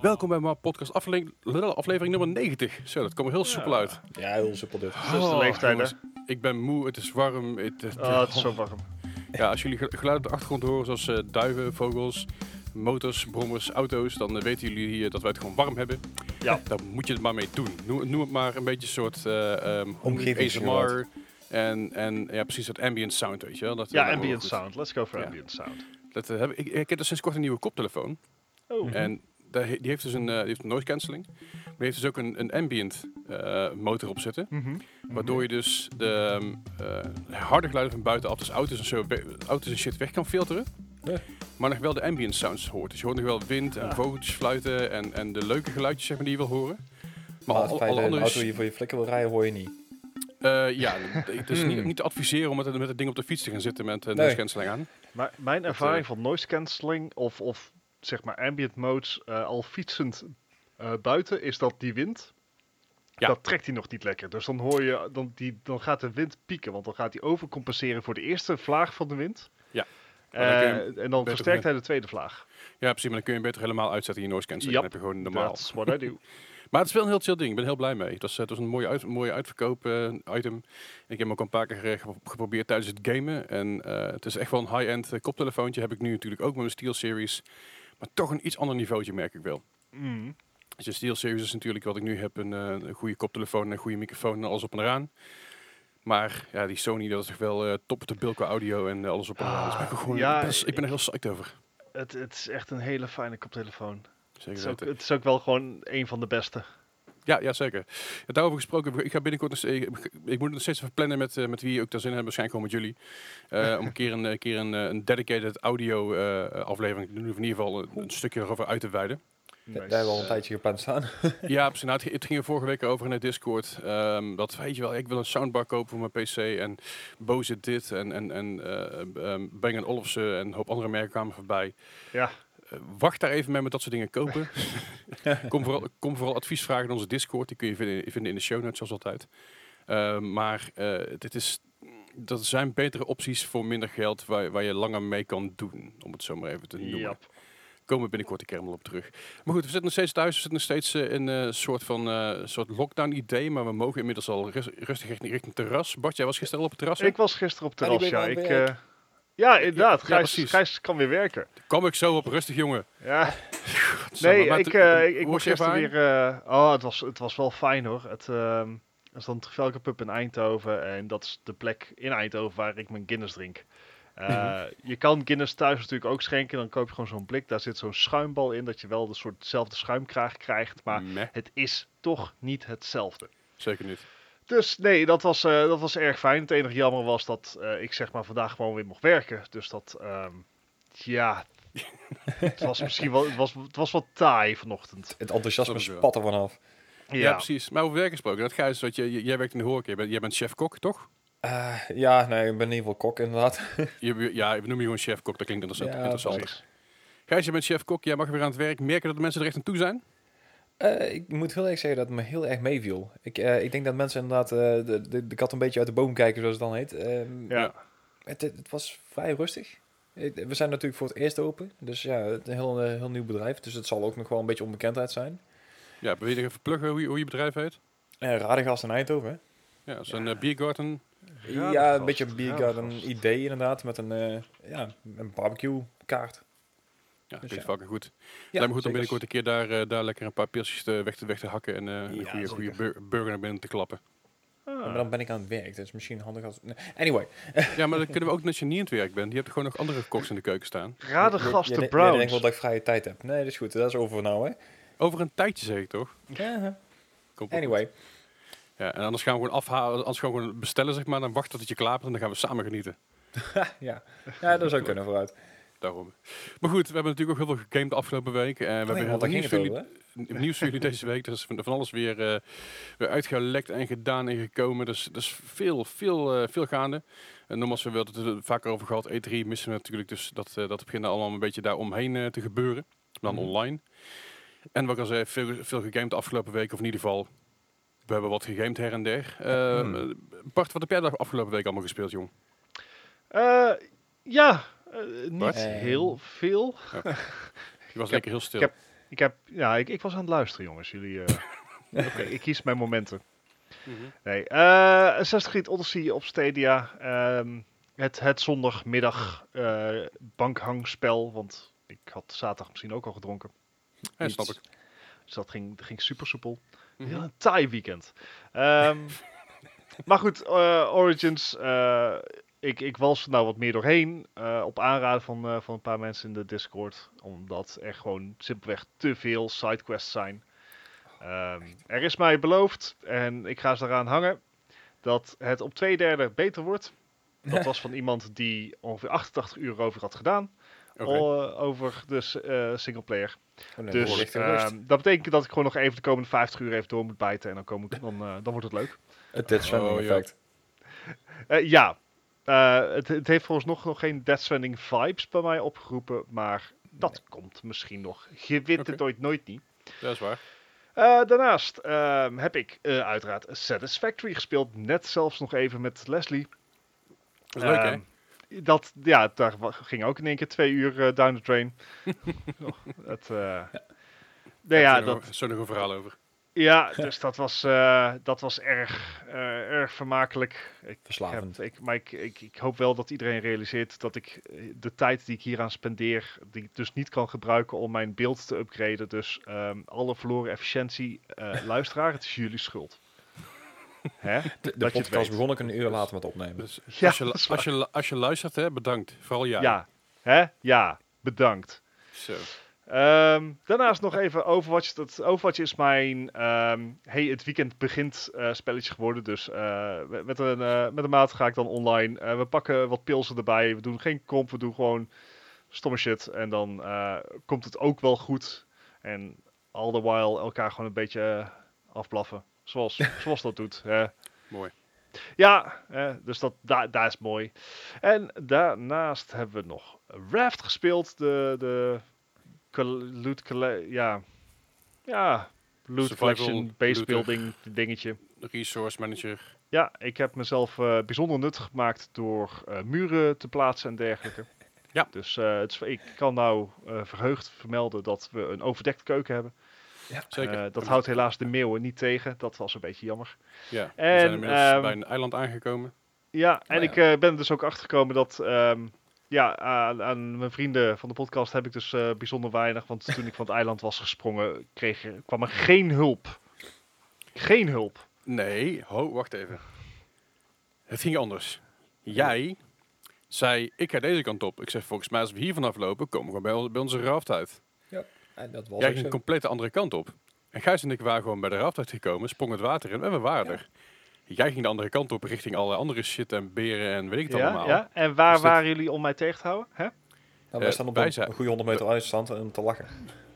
Welkom bij mijn podcast aflevering, aflevering nummer 90. Zo, dat komt er heel soepel uit. Ja, heel simpel dit. Dat is de Oh, leeftijd, hè? Ik ben moe, het is warm. Het, het- Oh, het is zo warm. Ja, als jullie ge- geluiden op de achtergrond horen, zoals eh, duiven, vogels, motors, brommers, auto's, dan eh, weten jullie hier dat wij het gewoon warm hebben. Ja. Daar moet je het maar mee doen. Noem, noem het maar een beetje een soort eh um. ASMR. En, en ja, precies dat ambient sound, weet je wel. Dat, Ja, dat- ambient sound. Let's go for Ja. ambient sound. Dat, eh, heb, ik, ik heb dus sinds kort een nieuwe koptelefoon. Oh, En die heeft dus een, eh, die heeft een noise cancelling. Maar die heeft dus ook een, een ambient eh, motor op zitten. Mhm. Waardoor je dus de ehm, eh, harde geluiden van buitenaf, dus auto's en, zo, auto's en shit weg kan filteren. Ja. Maar nog wel de ambient sounds hoort. Dus je hoort nog wel wind en vogeltjes fluiten en, en de leuke geluidjes zeg maar, die je wil horen. Maar Maar al- alle andere... auto die voor je flikker wil rijden, hoor je niet. eh, ja, het is niet, Hmm. niet te adviseren om met, het- met het ding op de fiets te gaan zitten met uh, Nee. noise cancelling aan. Maar mijn ervaring van noise cancelling of, of zeg maar ambient modes eh, al fietsend eh, buiten is dat die wind, Ja. dat trekt hij nog niet lekker. Dus dan hoor je, dan, die, dan gaat de wind pieken, want dan gaat hij overcompenseren voor de eerste vlaag van de wind. Ja. Eh, dan en dan versterkt hij de tweede vlaag. Ja, precies, maar dan kun je hem beter helemaal uitzetten in je noise cancelling. Yep. Dan heb je gewoon normaal. That's what I do. Maar het is wel een heel chill ding. Ik ben heel blij mee. Het was, het was een mooie, uit, mooie uitverkoop item. Ik heb hem ook een paar keer gepro- geprobeerd tijdens het gamen. En het is echt wel een high-end koptelefoontje. Heb ik nu natuurlijk ook met mijn Steel Series. Maar toch een iets ander niveautje merk ik wel. Mm. Dus de Steel Series is natuurlijk wat ik nu heb. Een, eh, een goede koptelefoon en een goede microfoon en alles op en eraan. Maar ja, die Sony dat is toch wel eh, top te bilko audio en alles op en eraan. Dus ben ik, gewoon, Ja, ik, ben, ik ben er heel psyched over. Het, het is echt een hele fijne koptelefoon. Het Zeker is, ook, weten. het is ook wel gewoon een van de beste. Ja, ja, zeker. Ja, daarover gesproken, ik ga binnenkort nog ik, ik moet het nog steeds even plannen met, eh, met wie ook daar zin hebben, waarschijnlijk gewoon met jullie. Eh, om een keer een, eh, keer een, een dedicated audio eh, aflevering te doen, of in ieder geval een, een stukje erover uit te wijden. Daar hebben we al een tijdje gepland staan. ja, precies. Nou, het, het ging er vorige week over in de Discord. ehm, dat weet je wel, ik wil een soundbar kopen voor mijn PC en Bose dit en, en, en eh um, Bang Olufsen en een hoop andere merken kwamen voorbij. Ja, wacht daar even mee met dat soort dingen kopen. kom, vooral, kom vooral advies vragen in onze Discord. Die kun je vinden, vinden in de show notes, zoals altijd. Uh, maar uh, dit is, dat zijn betere opties voor minder geld waar, waar je langer mee kan doen. Om het zo maar even te noemen. Yep. Komen we binnenkort een keer helemaal op terug. Maar goed, we zitten nog steeds thuis. We zitten nog steeds uh, in een soort van uh, soort lockdown idee. Maar we mogen inmiddels al rust, rustig richting, richting terras. Bart, jij was gisteren al op het terras? Ik was gisteren op het terras, ja. Ik, uh, ja, inderdaad. Ja, Gijs, Gijs kan weer werken. Kwam ik zo op, rustig jongen. Ja. nee, ik, uh, ik, ik moest gisteren weer... Uh, oh, het was, het was wel fijn hoor. Het uh, is dan Trafalgar Pub in Eindhoven. En dat is de plek in Eindhoven waar ik mijn Guinness drink. Uh, je kan Guinness thuis natuurlijk ook schenken. Dan koop je gewoon zo'n blik. Daar zit zo'n schuimbal in. Dat je wel de soortzelfde schuimkraag krijgt. Maar het is toch niet hetzelfde. Zeker niet. Dus nee, dat was, uh, dat was erg fijn. Het enige jammer was dat uh, ik zeg maar vandaag gewoon weer mocht werken. Dus dat, um, ja, het was misschien wel, het was, het was wat taai vanochtend. Het enthousiasme spat er vanaf. Ja. ja, precies. Maar over werk gesproken, dat Gijs, wat je, jij werkt in de horeca, jij bent chef-kok, toch? Uh, ja, nee, ik ben in ieder geval kok inderdaad. je, ja, we noemen je gewoon chef-kok, dat klinkt interessant. Ja, interessant. Gijs, je bent chef-kok, jij mag weer aan het werk. Merken dat de mensen er echt aan toe zijn? Uh, ik moet heel erg zeggen dat het me heel erg meeviel. Ik, uh, ik denk dat mensen inderdaad uh, de, de, de kat een beetje uit de boom kijken, zoals het dan heet. Um, ja. Het, het, het, was vrij rustig. We zijn natuurlijk voor het eerst open. Dus ja, een heel, heel nieuw bedrijf. Dus het zal ook nog wel een beetje onbekendheid zijn. Ja, wil je even pluggen hoe je, hoe je bedrijf heet? Uh, Radegast in Eindhoven. Hè? Ja, dat is een ja. biergarten. Ja, ja, een beetje een biergarten idee inderdaad. Met een, uh, ja, een barbecue kaart. Ja, dat dus klinkt ja. fucking goed. Ja, Lijkt me goed om binnenkort een keer daar, uh, daar lekker een paar pilsjes te, weg, te, weg te hakken en uh, Ja, een goede, goede bur burger naar binnen te klappen. Ja, maar dan ben ik aan het werk. Dat is misschien handig als... Anyway. Ja, maar dan kunnen we ook net als je niet aan het werk bent. Je hebt gewoon nog andere koks in de keuken staan. Radegasten Ja, Browns. ik denk wel dat ik vrije tijd heb. Nee, dat is goed. Dat is over nou, hè. Over een tijdje zeg ik toch? Ja. Komt Anyway. Goed. Ja, en anders gaan we gewoon afhalen, anders gaan we gewoon bestellen, zeg maar. Dan wachten tot het je klaar bent en dan gaan we samen genieten. ja. ja, dat zou kunnen vooruit. Daarom. Maar goed, we hebben natuurlijk ook heel veel gegamed de afgelopen week. En we oh, hebben ja, heel veel nieuws voor, jullie, nieuws voor jullie deze week. Er is van, van alles weer, uh, weer uitgelekt en gedaan en gekomen. Dus, dus veel, veel, uh, veel gaande. En nogmaals, we hebben het er vaker over gehad. E3 missen we natuurlijk. Dus dat, uh, dat begint allemaal een beetje daar omheen uh, te gebeuren. Dan mm. online. En wat ik al zei, veel, veel gegamed de afgelopen week. Of in ieder geval, we hebben wat gegamed her en der. Mm. Bart, wat heb jij de afgelopen week allemaal gespeeld, jong? ja, Uh, niet heel veel. Ja. Je was lekker heel stil. Ik heb, Ik, heb, ja, ik, ik was aan het luisteren, jongens. Jullie, uh, okay, ik kies mijn momenten. Mm -hmm. Nee, uh, Assassin's Creed Odyssey op Stadia. Um, het, het zondagmiddag uh, bankhangspel, want ik had zaterdag misschien ook al gedronken. Ja, snap ik. Dus dat ging, dat ging super soepel. Mm -hmm. Heel een taai weekend. Um, maar goed, uh, Origins. Ik, ik was er nou wat meer doorheen. Uh, op aanraden van, uh, van een paar mensen in de Discord. Omdat er gewoon simpelweg te veel sidequests zijn. Um, er is mij beloofd, en ik ga ze eraan hangen, dat het op twee derde beter wordt. Dat was van iemand die ongeveer 88 uur over had gedaan. Okay. Uh, over de uh, singleplayer. Oh, nee, dus uh, dat betekent dat ik gewoon nog even de komende 50 uur even door moet bijten. En dan, kom ik, dan, uh, dan wordt het leuk. Het Dead Stranding oh, effect. Uh, ja. Uh, het, het, heeft volgens nog, nog geen Stranding vibes bij mij opgeroepen. Maar dat nee. komt misschien nog. Je okay. het ooit nooit niet. Dat is waar. Uh, daarnaast uh, heb ik uh, uiteraard Satisfactory gespeeld. Net zelfs nog even met Leslie. Dat is leuk, hè? Dat, ja, daar ging ook in één keer twee uur down the drain. oh, het, ja. Nee, ja, dat... Zo nog een verhaal over. Ja, dus dat was, uh, dat was erg, uh, erg vermakelijk. Ik Verslavend. Heb, ik, maar ik, ik, ik, hoop wel dat iedereen realiseert dat ik de tijd die ik hieraan spendeer, die ik dus niet kan gebruiken om mijn beeld te upgraden. Dus um, alle verloren efficiëntie, uh, luisteraar, het is jullie schuld. Hè? De, de podcast begon ik een uur later met opnemen. Dus, ja, als, je, als, je, als je luistert, hè, bedankt. Vooral jij. Ja, hè? ja bedankt. Zo. Um, daarnaast nog even Overwatch. Dat Overwatch is mijn um, hey, het weekend begint uh, spelletje geworden. Dus uh, met, een, uh, met een maat ga ik dan online. we pakken wat pilsen erbij. We doen geen comp, we doen gewoon stomme shit. En dan komt het ook wel goed. En all the while elkaar gewoon een beetje afblaffen. Zoals, zoals dat doet. Mooi. Ja, dus dat, daar, daar is mooi. En daarnaast hebben we nog Raft gespeeld. De, de loot ja, ja, loot Survival, collection, base looter, building dingetje. Resource manager. Ja, ik heb mezelf uh, bijzonder nuttig gemaakt door uh, muren te plaatsen en dergelijke. Ja. Dus uh, het is, ik kan nou verheugd vermelden dat we een overdekte keuken hebben. Ja, zeker. dat houdt helaas de meeuwen niet tegen. Dat was een beetje jammer. Ja, we en, zijn inmiddels um, bij een eiland aangekomen. Ja, en ja. ik ben er dus ook achter gekomen dat um, ja, aan, aan, mijn vrienden van de podcast heb ik dus uh, bijzonder weinig. Want toen ik van het eiland was gesprongen, kreeg, kwam er geen hulp. Geen hulp. Nee, ho, wacht even. Het ging anders. Jij zei, ik ga deze kant op. Ik zeg, volgens mij als we hier vanaf lopen, komen we bij, bij onze raft uit. Ja, en dat was Jij ging een complete andere kant op. En Gijs en ik waren gewoon bij de raft uitgekomen, sprong het water in en we waren ja. er. Jij ging de andere kant op richting alle andere shit en beren en weet ik het ja, allemaal. Ja, en waar dus waren jullie om mij tegen te houden? Hè? Nou, wij uh, staan op een, een goede 100 meter uitstand om te lachen.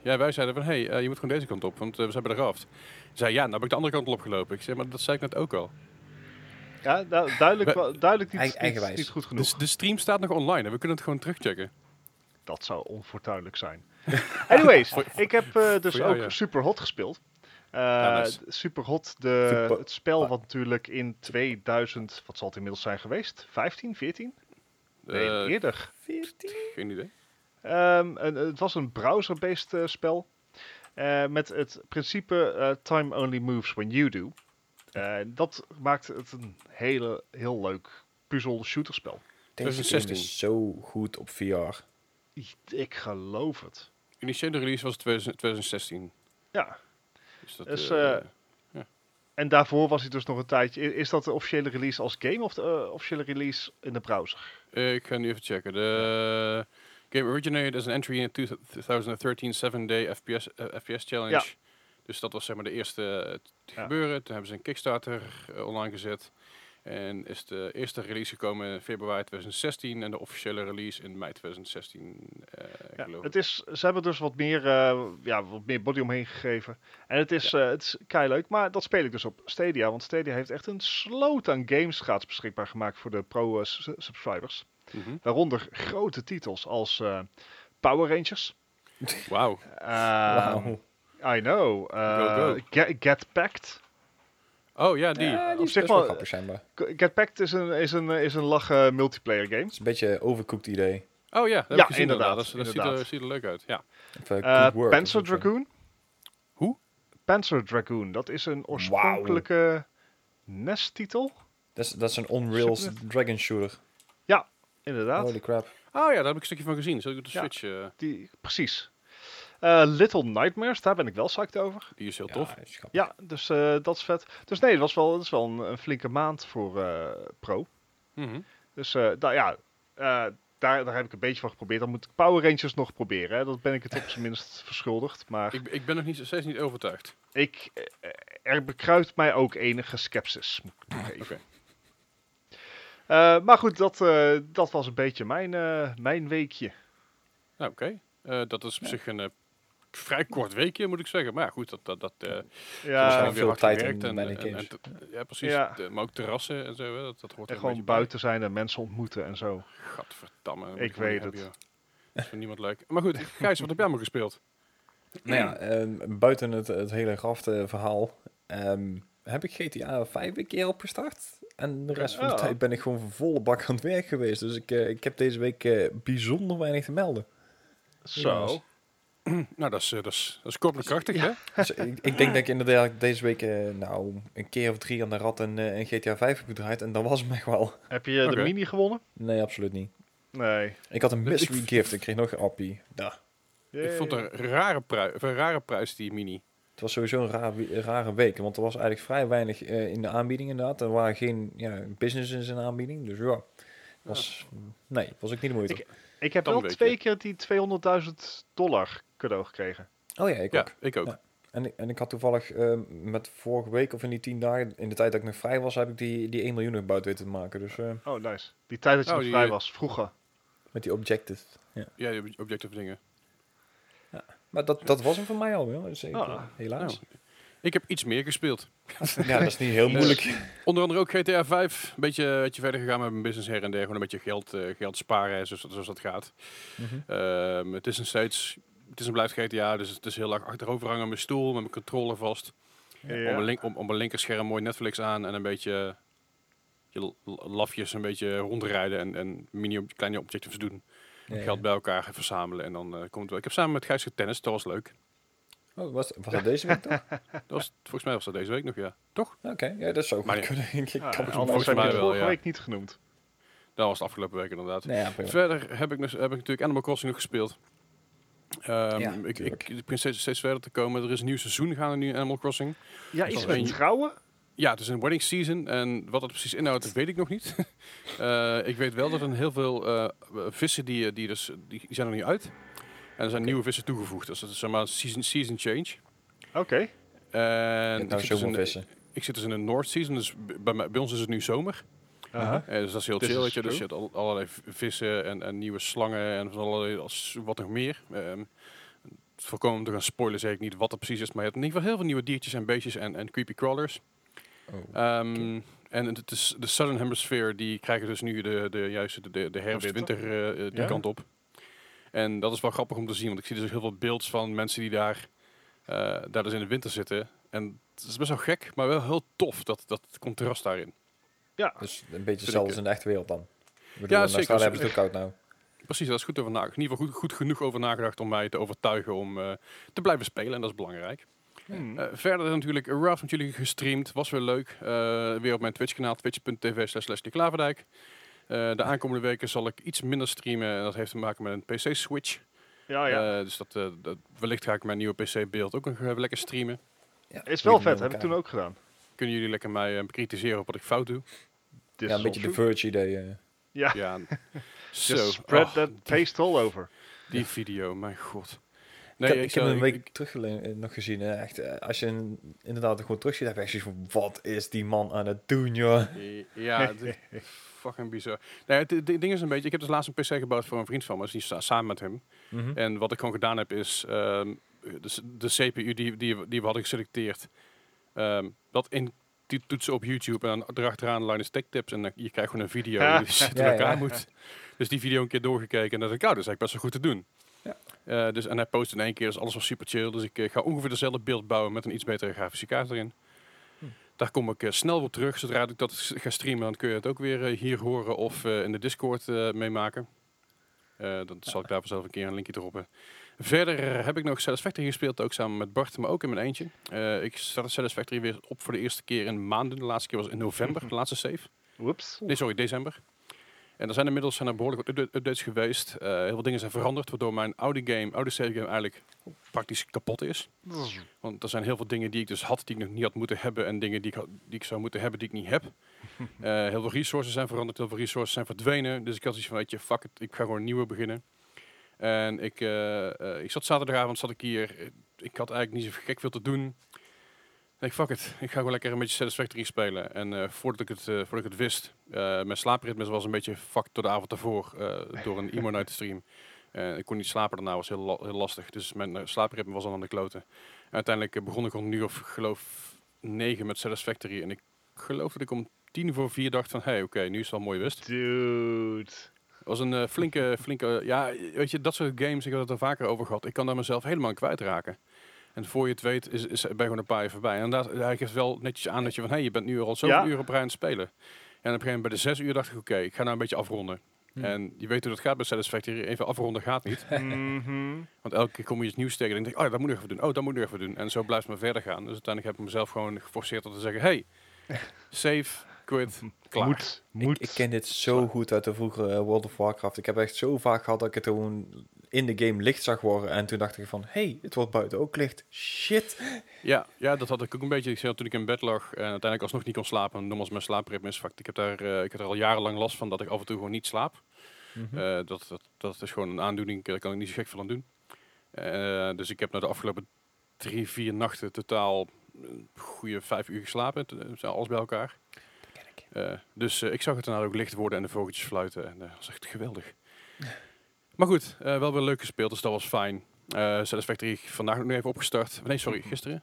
Ja, wij zeiden van, hé, hey, uh, je moet gewoon deze kant op, want uh, we zijn bij de raft. zei, ja, nou heb ik de andere kant op gelopen. Ik zei, maar dat zei ik net ook al. Ja, du duidelijk, we, duidelijk niet, niet, niet, goed genoeg. Dus de stream staat nog online en we kunnen het gewoon terugchecken. Dat zou onfortuinlijk zijn. Anyways, ik heb dus jou, ook ja. super hot gespeeld. Uh, ja, nice. Super hot. De, super. Het spel wat natuurlijk in 2000, wat zal het inmiddels zijn geweest? 15, 14? Nee, uh, eerder. 14? Geen idee. Um, een, het was een browser-based uh, spel. met het principe time only moves when you do. dat maakt het een hele, heel leuk puzzel-shooterspel. Deze game is zo goed op VR. Ik, ik geloof het. Initiële release was 2016. Ja, dus dat, dus, uh, ja. En daarvoor was hij dus nog een tijdje. Is dat de officiële release als game of de uh, officiële release in de browser? Ik ga nu even checken. De game originated as an entry in 2013 7-day FPS, FPS challenge. Ja. Dus dat was zeg maar de eerste te ja. gebeuren. Toen hebben ze een Kickstarter online gezet. En is de eerste release gekomen in februari 2016 en de officiële release in mei 2016. Uh, ja, het is, ze hebben dus wat meer, uh, ja, wat meer body omheen gegeven. En het is, ja. uh, het is kei leuk, maar dat speel ik dus op Stadia. Want Stadia heeft echt een sloot aan games gratis beschikbaar gemaakt voor de pro-subscribers. Mm -hmm. Waaronder grote titels als Power Rangers. Wauw. wow. I know. Go, go. Get, Get Packed. Oh ja, die. Ja, die Op zich wel grappig zijn. Get Packed is een, is een, is een lachen multiplayer game. Het is een beetje een overcooked idee. Oh ja, dat ja inderdaad. Dat, dat Ziet, er, ziet, er, leuk uit. Ja. Uh, Panzer Dragoon. Hoe? Panzer Dragoon. Dat is een oorspronkelijke NES-titel. Dat is, dat is een Unreal Dragon Shooter. Ja, inderdaad. Holy crap. Oh ja, daar heb ik een stukje van gezien. Zo de Switch. Ja, die, precies. Uh, Little Nightmares, daar ben ik wel psyched over. Die is heel tof. Ja, dus uh, dat is vet. Dus nee, het was wel, dat is wel een, flinke maand voor uh, Pro. Mm -hmm. Dus daar, ja, daar, daar heb ik een beetje van geprobeerd. Dan moet ik Power Rangers nog proberen. Hè. Dat ben ik het op zijn minst verschuldigd. Maar ik, ik ben nog niet, steeds niet overtuigd. Ik, er bekruipt mij ook enige sceptisch, moet ik toegeven. maar goed, dat, dat was een beetje mijn, mijn weekje. Nou, Oké, dat is op zich een vrij kort weekje, moet ik zeggen. Maar ja, goed, dat... dat, dat uh, ja, veel tijd in en, en, en, Ja, precies. Ja. maar ook terrassen en zo, hè, dat, dat hoort en gewoon buiten zijn en mensen ontmoeten en zo. Gadverdamme. Ik weet het. Dat is voor niemand leuk. Maar goed, Gijs, wat heb jij maar gespeeld? Nou ja, um, buiten het, het hele grafte verhaal um, heb ik GTA 5 een keer opgestart. En de rest van de tijd ben ik gewoon volle bak aan het werk geweest. Dus ik, uh, ik heb deze week uh, bijzonder weinig te melden. Zo. nou, dat is, eh, dat is, dat is kort en krachtig, hè? Dus ik, ik, denk dat ik inderdaad deze week uh, nou, een keer of drie aan de rat en uh, een GTA 5 heb gedraaid. En dan was het me wel. Heb je de mini gewonnen? Nee, absoluut niet. Nee. Ik had een mystery gift. Ik kreeg nog een appie. Ja. Ik vond een rare, prijs, een rare prijs, die mini. Het was sowieso een rare, rare week. Want er was eigenlijk vrij weinig in de aanbieding inderdaad. Er waren geen ja, businesses in aanbieding. Dus ja, was, nee, was ik niet de moeite. Ik, ik heb wel twee keer die 200.000 dollar cadeau gekregen. Oh ja, ik ook. ik ook. En, ik, en ik had toevallig uh, met vorige week of in die tien dagen, in de tijd dat ik nog vrij was, heb ik die, die 1 miljoen nog buiten weten te maken. Dus, uh, oh, nice. Die tijd dat je oh, nog vrij was, vroeger. Met die objectives. Ja, ja die objective dingen. Ja. Maar dat, dat was hem voor mij al wel. Dus ik, oh. helaas. Nou, ik heb iets meer gespeeld. ja, dat is niet heel moeilijk. onder andere ook GTA 5. Een beetje, beetje verder gegaan met mijn business her en der. Gewoon een beetje geld, uh, geld sparen, zoals, zoals dat gaat. Mm -hmm. het is een steeds... Het is een blijft GTA, dus het is heel lang achterover hangen aan mijn stoel met mijn controller vast. Ja. Om, mijn link, om mijn linkerscherm mooi Netflix aan en een beetje je lafjes een beetje rondrijden en, en mini kleine objectives doen. Ja, geld bij elkaar verzamelen en dan uh, komt het wel. Ik heb samen met Gijs tennis, dat was leuk. Oh, was, was dat deze week toch? dat was, volgens mij was dat deze week nog, ja. Toch? Oké, ja, dat zou goed kunnen. Ik kan het volgens mij wel, vorige week niet genoemd. Dat was de afgelopen week inderdaad. Verder heb ik, dus, heb ik natuurlijk Animal Crossing nog gespeeld. Um, ik, ik, ik begin steeds, steeds verder te komen. Er is een nieuw seizoen gaan nu in Animal Crossing. Ja, iets met trouwen? Ja, het is een wedding season. En wat het precies inhoudt, weet ik nog niet. uh, ik weet wel dat er heel veel uh, vissen die, die, dus, die zijn er nu uit. En er zijn nieuwe vissen toegevoegd. Dus dat is zeg maar season, season change. Oké. Okay. En nou ik, zit dus vissen. ik zit dus in de North season, dus bij, bij ons is het nu zomer. Uh -huh. uh, dus dat is heel chill, weet je. Dus je hebt al, allerlei vissen en, en, nieuwe slangen en van allerlei, als, wat nog meer. Um, voorkomen te gaan spoilen zeg ik niet wat het precies is, maar je hebt in ieder geval heel veel nieuwe diertjes en beestjes en, en creepy crawlers. Oh, um, En het is de Southern Hemisphere, die krijgen dus nu de, de juiste de, de herfst-winter uh, die ja? kant op. En dat is wel grappig om te zien, want ik zie dus heel veel beelds van mensen die daar, uh, daar dus in de winter zitten. En het is best wel gek, maar wel heel tof, dat, dat contrast daarin. Ja. Dus een beetje zelfs in de echte wereld dan. Bedoel, ja, zeker. hebben ze het koud nou. Precies, dat is goed over nagedacht. In ieder geval goed, goed genoeg over nagedacht om mij te overtuigen om uh, te blijven spelen. En dat is belangrijk. Hmm. Uh, verder natuurlijk Raft met jullie gestreamd. Was weer leuk. Uh, weer op mijn Twitch kanaal, twitch.tv slash Klaverdijk. Uh, de aankomende weken zal ik iets minder streamen. En dat heeft te maken met een PC-switch. Ja, ja. Uh, dus dat, uh, dat, wellicht ga ik mijn nieuwe PC-beeld ook nog lekker streamen. Ja, is wel vet, heb ik toen ook gedaan. Kunnen jullie lekker mij bekritiseren op wat ik fout doe? ja, een beetje de Verge-idee. Ja. ja. so, spread oh, that paste all over. Die video, mijn god. Nee, ik, ik, ik heb een week terug nog gezien. Hè. Echt, als je inderdaad gewoon terug ziet, heb je echt van, wat is die man aan het doen, joh? Ja, fucking bizar. Nee, het, ding is een beetje, ik heb dus laatst een PC gebouwd voor een vriend van me, dus die samen met hem. Mhm. En wat ik gewoon gedaan heb is, um, de, de, CPU die, die, die we hadden geselecteerd, um, dat in die toetsen op YouTube en dan erachteraan Linus Tech Tips en dan, je krijgt gewoon een video ja. die zit in elkaar moet. Dus die video een keer doorgekeken en dat ik, oh, dat is eigenlijk best wel goed te doen. Ja. Uh, dus, en hij post in één keer, dus alles was super chill. Dus ik uh, ga ongeveer dezelfde beeld bouwen met een iets betere grafische kaart erin. Daar kom ik uh, snel op terug. Zodra ik dat ga streamen, dan kun je het ook weer uh, hier horen of uh, in de Discord meemaken. dat zal ik daar vanzelf een keer een linkje droppen. Verder heb ik nog Satisfactory gespeeld, ook samen met Bart, maar ook in mijn eentje. ik start Satisfactory weer op voor de eerste keer in maanden. De laatste keer was in november, de laatste save. Whoops. Nee, sorry, december. En er zijn inmiddels zijn er behoorlijk wat updates geweest. Uh, heel veel dingen zijn veranderd, waardoor mijn oude game, oude save game eigenlijk praktisch kapot is. Want er zijn heel veel dingen die ik dus had, die ik nog niet had moeten hebben. En dingen die ik, die ik zou moeten hebben, die ik niet heb. Uh, heel veel resources zijn veranderd, heel veel resources zijn verdwenen. Dus ik had iets van, weet je, fuck it, ik ga gewoon een nieuwe beginnen. En ik, uh, ik zat zaterdagavond, zat ik hier. Ik had eigenlijk niet zo gek veel te doen. Ik fuck it. Ik ga gewoon lekker een beetje Satisfactory spelen. En uh, voordat, ik het, voordat ik het wist, uh, mijn slaapritme was een beetje fucked door de avond daarvoor. door een emo night stream. ik kon niet slapen daarna, was heel, heel lastig. Dus mijn slaapritme was al aan de kloten. En uiteindelijk begon ik om nu of geloof negen met Satisfactory. En ik geloof dat ik om tien voor vier dacht van, hey, oké, nu is het al mooi wist. Dude. Het was een flinke, flinke, ja, weet je, dat soort games, ik had het er vaker over gehad. Ik kan daar mezelf helemaal aan kwijtraken. En voor je het weet, is, is, ben je gewoon een paar jaar voorbij. En daar, daar geeft wel netjes aan dat je van, hé, hey, je bent nu al zoveel uren op rij aan het spelen. En op een gegeven moment bij de zes uur dacht ik, oké, ik ga nou een beetje afronden. Hm. En je weet hoe dat gaat bij Satisfactory. Even afronden gaat niet. Mhm. Want elke keer kom je iets nieuws tegen en denk ik, oh, dat moet ik even doen. Oh, dat moet ik even doen. En zo blijft het maar verder gaan. Dus uiteindelijk heb ik mezelf gewoon geforceerd om te zeggen, hey, save, quit, klaar. Moet, moet. Ik, ik, ken dit zo goed uit de vroegere World of Warcraft. Ik heb echt zo vaak gehad dat ik het gewoon in de game licht zag worden. En toen dacht ik van, hey, het wordt buiten ook licht. Shit. Ja, ja dat had ik ook een beetje. Ik zei toen ik in bed lag en uiteindelijk alsnog niet kon slapen. Nogmaals, mijn slaapritme is Ik heb daar, uh, ik heb er al jarenlang last van dat ik af en toe gewoon niet slaap. Mhm. Eh, dat, dat, dat is gewoon een aandoening. Daar kan ik niet zo gek van aan doen. Uh, dus ik heb na de afgelopen drie, vier nachten totaal een goede vijf uur geslapen. Alles bij elkaar. Dus ik zag het daarna ook licht worden en de vogeltjes fluiten. En dat was echt geweldig. Maar goed, uh, wel weer leuk gespeeld, dus dat was fijn. Uh, Satisfactory vandaag nog even opgestart. Nee, sorry, mhm. gisteren?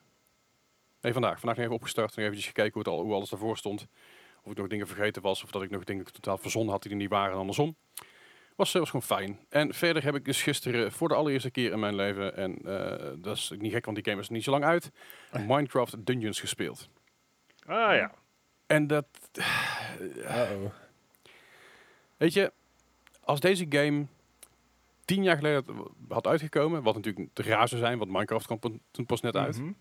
Nee, vandaag. Vandaag nog even opgestart. Nog eventjes gekeken hoe, het al, hoe alles ervoor stond. Of ik nog dingen vergeten was, of dat ik nog dingen totaal verzonnen had die er niet waren en andersom. Was, was gewoon fijn. En verder heb ik dus gisteren voor de allereerste keer in mijn leven, en uh, dat is niet gek, want die game is niet zo lang uit, Minecraft Dungeons gespeeld. Ah ja. En dat... Weet je, als deze game tien jaar geleden had uitgekomen, wat natuurlijk te raar zou zijn, want Minecraft kwam toen pas net uit. Mhm.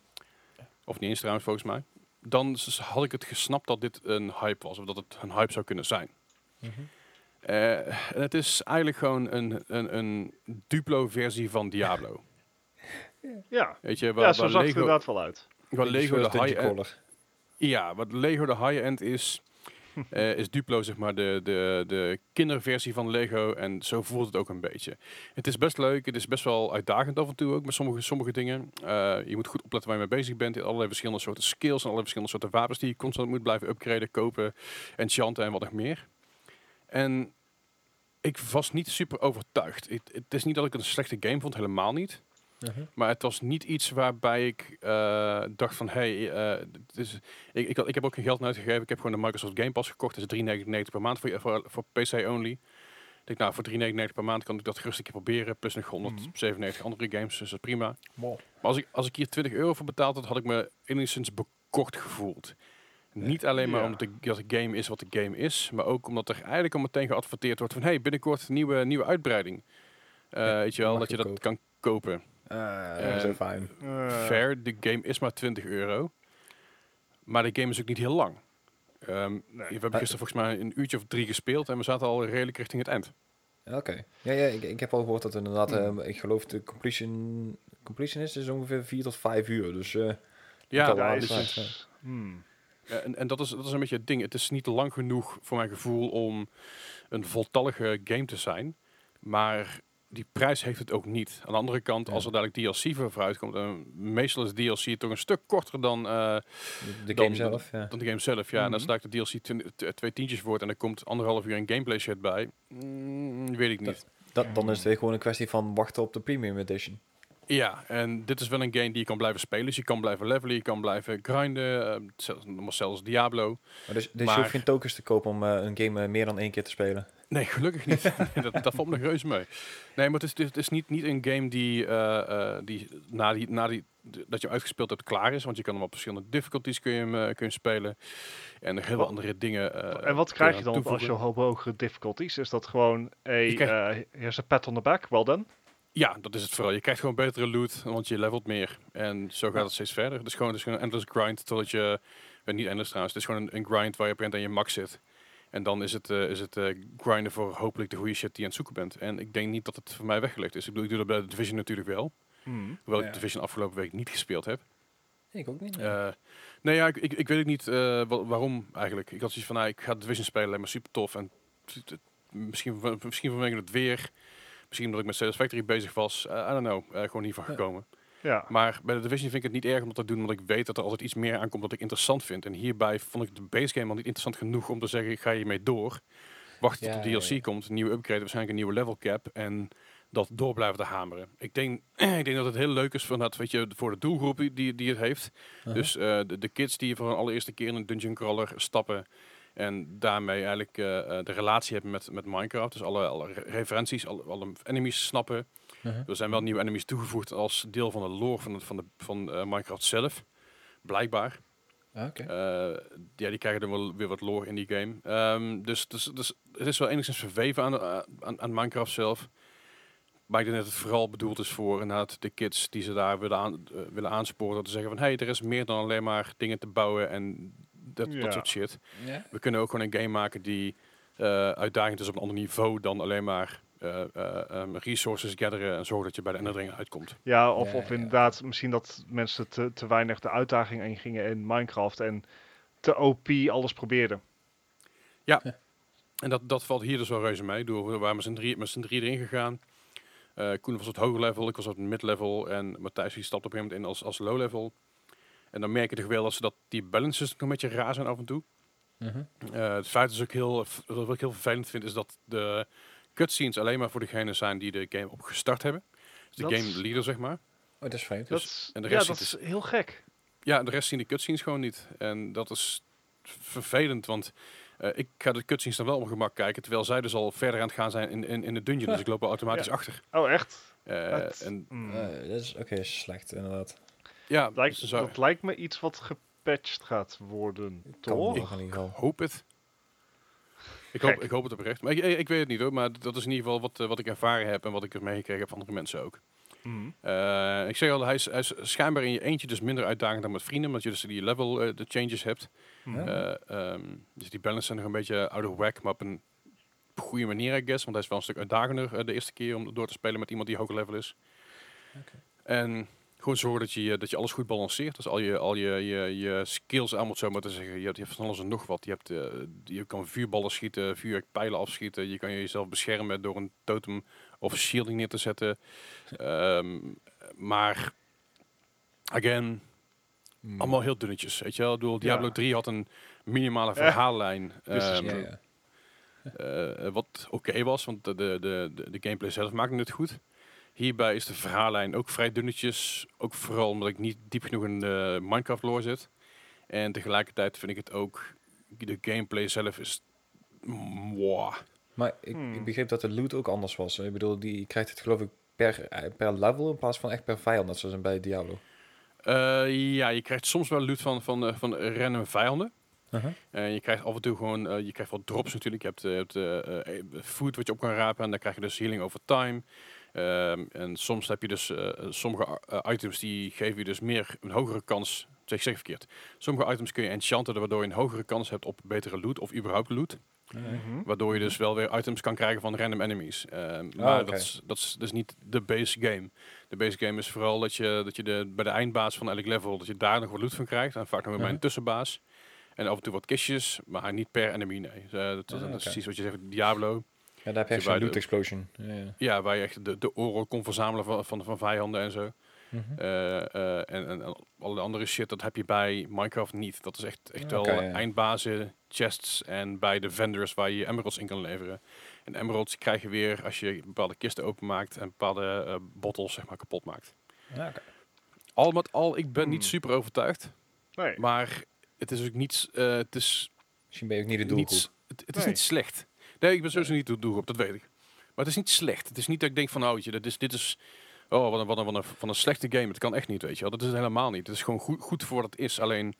Of niet eens trouwens, volgens mij. Dan had ik het gesnapt dat dit een hype was, of dat het een hype zou kunnen zijn. Mm het is eigenlijk gewoon een, een, een Duplo-versie van Diablo. ja, Weet je, waar, ja, zo zag Lego, het inderdaad wel uit. Waar Lego de high-end... Ja, wat Lego de high-end is, uh, is Duplo zeg maar de, de, de kinderversie van Lego. En zo voelt het ook een beetje. Het is best leuk. Het is best wel uitdagend af en toe ook met sommige, sommige dingen. Uh, je moet goed opletten waar je mee bezig bent. Je allerlei verschillende soorten skills en allerlei verschillende soorten wapens die je constant moet blijven upgraden, kopen, enchanten en wat nog meer. En ik was niet super overtuigd. Het, het is niet dat ik het een slechte game vond, helemaal niet. Mhm. Maar het was niet iets waarbij ik uh, dacht van, hey, uh, is, ik, ik, ik, heb ook geen geld uitgegeven. Ik heb gewoon de Microsoft Game Pass gekocht. Dat is 3,99 per maand voor, voor, voor PC only. Ik denk, nou, voor 3,99 per maand kan ik dat gerust een keer proberen. Plus nog 197 mm andere games, dus dat is prima. Maar als ik, als ik hier 20 euro voor betaald had, had ik me enigszins bekort gevoeld. Niet alleen maar omdat de, dat de game is wat de game is, maar ook omdat er eigenlijk al meteen geadverteerd wordt van, hey, binnenkort nieuwe, nieuwe uitbreiding. Uh, weet je wel, dat je dat kan kopen. Uh, zo fijn. Fair, de game is maar 20 euro. Maar de game is ook niet heel lang. Um, nee. We hebben gisteren volgens mij een uurtje of drie gespeeld en we zaten al redelijk richting het eind. Oké. Ja, ja ik, ik, heb al gehoord dat inderdaad, mm. uh, ik geloof de completion, completion is, is ongeveer 4 tot 5 uur. Dus uh, ja, ja is, hmm. en, en dat, is, dat is een beetje het ding. Het is niet lang genoeg voor mijn gevoel om een voltallige game te zijn. Maar die prijs heeft het ook niet. Aan de andere kant, als er dadelijk DLC voor vooruit komt, en meestal is DLC toch een stuk korter dan, uh, de, game zelf. Ja. Dan de game zelf, ja. En als daar de DLC twee tientjes wordt en er komt anderhalf uur een gameplay shit bij, mm, weet ik niet. Dat, dan is het weer gewoon een kwestie van wachten op de premium edition. Ja, en dit is wel een game die je kan blijven spelen. Dus je kan blijven levelen, je kan blijven grinden. Uh, zelfs, zelfs Diablo. Maar dus, dus je hoeft geen tokens te kopen om uh, een game meer dan één keer te spelen? Nee, gelukkig niet. dat, dat valt me reuze mee. Nee, maar het is, het is niet, niet een game die, uh, die, na die, na die dat je uitgespeeld hebt klaar is. Want je kan hem op verschillende difficulties kun je hem, kun je spelen. En nog heel veel andere dingen. en wat krijg je dan als je hogere difficulties? Is dat gewoon, hey, krijgt... here's a pat on the back, well done? Ja, dat is het vooral. Je krijgt gewoon betere loot, want je levelt meer. En zo gaat het steeds verder. Dus gewoon, dus gewoon een endless grind totdat je... Uh, niet endless trouwens, het is gewoon een, een grind waar je op aan je max zit. En dan is het, uh, is het uh, grinden voor hopelijk de goede shit die je aan het zoeken bent. En ik denk niet dat het voor mij weggelegd is. Ik bedoel, ik doe dat bij de Division natuurlijk wel. Mm. Hoewel ik de Division afgelopen week niet gespeeld heb. Ik ook niet. Nee, nee ja, ik, ik, ik, weet ook niet waarom eigenlijk. Ik had zoiets van, nou, ik ga de Division spelen, maar super tof. En misschien, misschien vanwege het weer Misschien omdat ik met Sales Factory bezig was. Uh, I don't know. Uh, gewoon hiervan gekomen. Ja. Maar bij de Division vind ik het niet erg om dat te doen, want ik weet dat er altijd iets meer aankomt dat ik interessant vind. En hierbij vond ik de base game al niet interessant genoeg om te zeggen, ik ga hiermee door. Wacht tot de DLC komt, een nieuwe upgrade, waarschijnlijk een nieuwe level cap. En dat door blijven te hameren. Ik denk, ik denk dat het heel leuk is voor, dat, weet je, voor de doelgroep die, die het heeft. Uh-huh. Dus uh, de, de, kids die voor een allereerste keer in een dungeon crawler stappen. En daarmee eigenlijk uh, de relatie hebben met, met Minecraft. Dus alle, alle referenties, alle, alle enemies snappen. Uh-huh. Er zijn wel nieuwe enemies toegevoegd als deel van de lore van, het, van, de, van uh, Minecraft zelf. Blijkbaar. Ah, okay. ja, die krijgen dan wel weer wat lore in die game. Um, dus, dus, dus het is wel enigszins verweven aan, aan, aan Minecraft zelf. Maar ik denk dat het vooral bedoeld is voor inderdaad de kids die ze daar willen, aan, willen aansporen. Te zeggen van, hé, hey, er is meer dan alleen maar dingen te bouwen en dat, ja. dat soort shit. Ja. We kunnen ook gewoon een game maken die uh, uitdagend is op een ander niveau dan alleen maar uh, uh, um, resources gatheren en zorgen dat je bij de enderingen uitkomt. Ja, of, of inderdaad misschien dat mensen te, te weinig de uitdaging ingingen in Minecraft en te OP alles probeerden. Ja, en dat, dat valt hier dus wel reuze mee. Door, we waren met z'n drie, met z'n drie erin gegaan. Uh, Koen was op het hoge level, ik was op het mid-level en Matthijs die stapt op een gegeven moment in als, als low-level. En dan merk je toch wel dat, ze dat die balances nog een beetje raar zijn af en toe. Uh -huh. uh, het feit is ook heel, wat ik heel vervelend vind, is dat de cutscenes alleen maar voor degenen zijn die de game opgestart hebben. Dus de dat game leader, zeg maar. Oh, dat is vreemd. Dus, en de rest ja, dat is heel gek. Ja, de rest zien de cutscenes gewoon niet. En dat is vervelend, want uh, ik ga de cutscenes dan wel op gemak kijken, terwijl zij dus al verder aan het gaan zijn in, in, in de dungeon. Dus ik loop er automatisch ja. achter. Oh, echt? Uh, en, mm. dat is oké, okay, slecht inderdaad. Ja, lijkt, dat lijkt me iets wat gepatcht gaat worden, toch? Ik hoop het. Ik hoop, ik hoop het oprecht. Maar ik, ik, weet het niet hoor. Maar dat is in ieder geval wat, uh, wat ik ervaren heb en wat ik er meegekregen heb van andere mensen ook. Mm. Uh, ik zeg al, hij is, hij is, schijnbaar in je eentje dus minder uitdagend dan met vrienden, omdat je dus die level uh, de changes hebt. Mm. Um, dus die balance zijn nog een beetje out of whack, maar op een goede manier, I guess. Want hij is wel een stuk uitdagender de eerste keer om door te spelen met iemand die hoger level is. Okay. En gewoon zorgen dat je, dat je alles goed balanceert. Dus al je, al je, je, je skills aan moet zo maar te zeggen. Je hebt, je hebt van alles en nog wat. Je, hebt, uh, je kan vuurballen schieten, vuurpijlen afschieten. Je kan jezelf beschermen door een totem of shielding neer te zetten. Um, maar, again, mm. allemaal heel dunnetjes. Weet je wel? Ik bedoel, Diablo ja. 3 had een minimale verhaallijn. Um, ja, ja. Uh, wat oké okay was, want de, de, de, de gameplay zelf maakte het goed. Hierbij is de verhaallijn ook vrij dunnetjes. Ook vooral omdat ik niet diep genoeg in de Minecraft lore zit. En tegelijkertijd vind ik het ook... De gameplay zelf is... Mwah. Maar ik, hmm. ik begreep dat de loot ook anders was. Ik bedoel, die krijgt het geloof ik per, per level in plaats van echt per vijand. Net zoals bij Diablo. Uh, ja, je krijgt soms wel loot van, van, van random vijanden. Uh -huh. En je krijgt af en toe gewoon, uh, je krijgt wel drops natuurlijk. Je hebt, je hebt uh, food wat je op kan rapen en dan krijg je dus healing over time. Um, en soms heb je dus uh, sommige uh, items die geven je dus meer een hogere kans. Zeg, zeg verkeerd. Sommige items kun je enchanten waardoor je een hogere kans hebt op betere loot of überhaupt loot. Mm -hmm. Waardoor je dus wel weer items kan krijgen van random enemies. Um, oh, maar okay. dat, is, dat is dus niet de base game. De base game is vooral dat je, dat je de, bij de eindbaas van elk level, dat je daar nog wat loot van krijgt. En vaak nog weer bij een tussenbaas. En af en toe wat kistjes, maar niet per enemy, nee. Dus, uh, dat, oh, dat, is precies wat je zegt, Diablo. Ja, daar heb je echt zo'n loot explosion. Ja, ja. ja, waar je echt de, de oro kon verzamelen van, van, van vijanden en zo. Mm -hmm. uh, uh, en, en, en alle andere shit, dat heb je bij Minecraft niet. Dat is echt, echt okay, wel ja. eindbazen, chests en bij de vendors waar je emeralds in kan leveren. En emeralds krijg je weer als je bepaalde kisten openmaakt en bepaalde uh, bottles zeg maar kapot maakt. Ja, Al met al, ik ben niet hmm. super overtuigd. Nee. Maar het is ook niet... Uh, het is Misschien ben je ook niet de doelgroep. Niet, het, het is niet slecht. Nee, ik ben sowieso niet de doelgroep, dat weet ik. Maar het is niet slecht. Het is niet dat ik denk van, nou, je, dit is, dit is oh, wat een, wat een, wat een, van een slechte game. Het kan echt niet, weet je wel. Dat is het helemaal niet. Het is gewoon goed, goed voor wat het is. Alleen,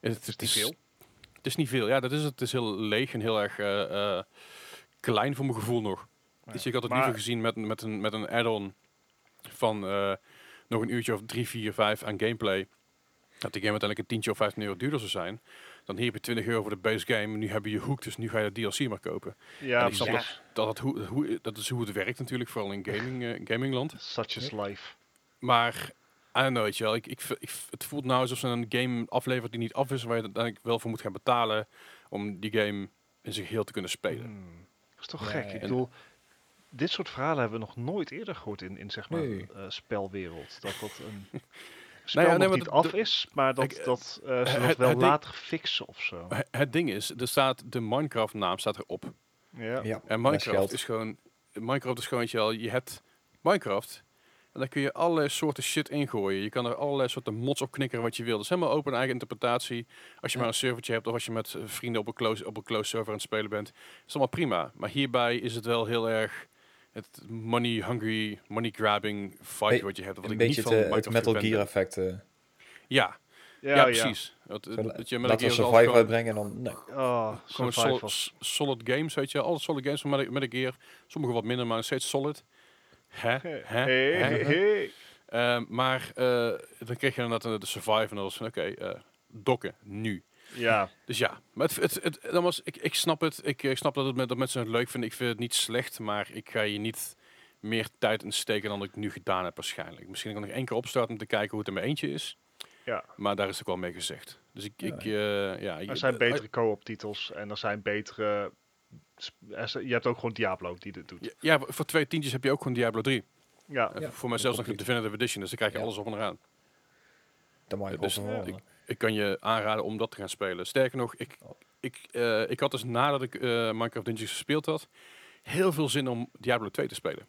het, het is niet veel. Het is niet veel. Ja, dat is het. Het is heel leeg en heel erg uh, klein voor mijn gevoel nog. Ja. Dus ik had het liever gezien met, met een, met een add-on van uh, nog een uurtje of drie, vier, vijf aan gameplay. Dat die game uiteindelijk een tientje of 15 euro duurder zou zijn. Dan hier heb je 20 euro voor de base game. Nu heb je je hoek, dus nu ga je de DLC maar kopen. Ja, ik snap dat, dat, hoe, hoe, dat is hoe het werkt natuurlijk, vooral in gaming, uh, gamingland. Such is life. Maar, I don't know, weet je wel. Ik, ik, ik, het voelt nou alsof ze een game aflevert die niet af is, waar je uiteindelijk wel voor moet gaan betalen om die game in zijn geheel te kunnen spelen. Hmm. Dat is toch gek? Ik bedoel, dit soort verhalen hebben we nog nooit eerder gehoord in, in zeg maar, nee. uh, spelwereld. Dat dat een spel nou ja, nee, niet af is, maar dat, ik, dat uh, ze het, wel later fixen of zo. Het ding is, er staat de Minecraft naam staat erop. Ja. ja en Minecraft is gewoon, Minecraft is gewoon, je, wel, je hebt Minecraft en daar kun je allerlei soorten shit ingooien. Je kan er allerlei soorten mods op knikkeren wat je wil. Dat is helemaal open eigen interpretatie. Als je maar een servertje hebt of als je met vrienden op een close, op een close server aan het spelen bent, is allemaal prima. Maar hierbij is het wel heel erg het money hungry, money grabbing fight wat je hebt. Wat een ik beetje niet van het Metal Gear effect. Uh. Ja. Ja, ja, precies. Dat, dat je Metal Gear Survive uitbrengen en dan... Nee. Oh, gewoon solid, solid games, weet je. Alle solid games van Metal Gear. Sommige wat minder, maar steeds solid. Hè? Hè? Hey, hey. Uh, maar uh, dan kreeg je inderdaad de Survive en dat was van, oké, okay, uh, dokken, nu. Ja. Dus ja, maar het, het, het, dan was, ik, ik snap het. Ik, ik snap dat, het met, dat mensen het leuk vinden. Ik vind het niet slecht, maar ik ga je niet meer tijd in steken dan ik nu gedaan heb waarschijnlijk. Misschien kan ik nog één keer opstarten om te kijken hoe het er met eentje is. Ja. Maar daar is ook wel mee gezegd. Dus ik, ik uh, ja. Er zijn betere co-op titels en er zijn betere... Je hebt ook gewoon Diablo die dit doet. Ja, voor twee tientjes heb je ook gewoon Diablo 3. Ja. Voor mijzelf nog de Definitive Edition, dus dan krijg je alles op en eraan. Dan mag je dus, ik, ik kan je aanraden om dat te gaan spelen. Sterker nog, ik, ik, uh, ik had dus nadat ik uh, Minecraft Dungeons gespeeld had, heel veel zin om Diablo 2 te spelen.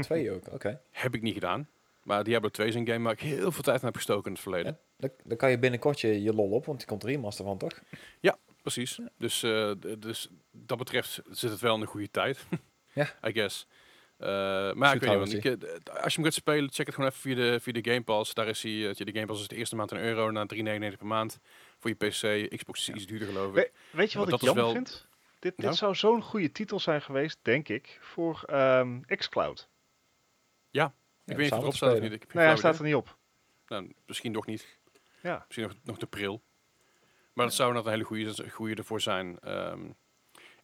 Twee ook, oké. Heb ik niet gedaan. Maar Diablo 2 is een game waar ik heel veel tijd aan heb gestoken in het verleden. Ja, dan, kan je binnenkort je, je lol op, want die komt er remaster van, toch? Ja, precies. Dus, uh, dus dat betreft zit het wel in een goede tijd. ja. I guess. Uh, maar ik weet niet, ik, eh, als je hem gaat spelen, check het gewoon even via de, via de Game Pass. Daar is hij, uh, de Game Pass is de eerste maand een euro, na 3,99 per maand. Voor je PC, Xbox is iets duurder geloof ik. weet je wat ik jammer wel... vind? Dit, dit zou zo'n goede titel zijn geweest, denk ik, voor um, xCloud. Ja, ik weet niet of het erop staat of niet. Ik nee, hij staat er niet op. Nou, misschien nog niet. Ja. Misschien nog, nog te pril. Maar dat zou nog een hele goede, goede ervoor zijn. Um,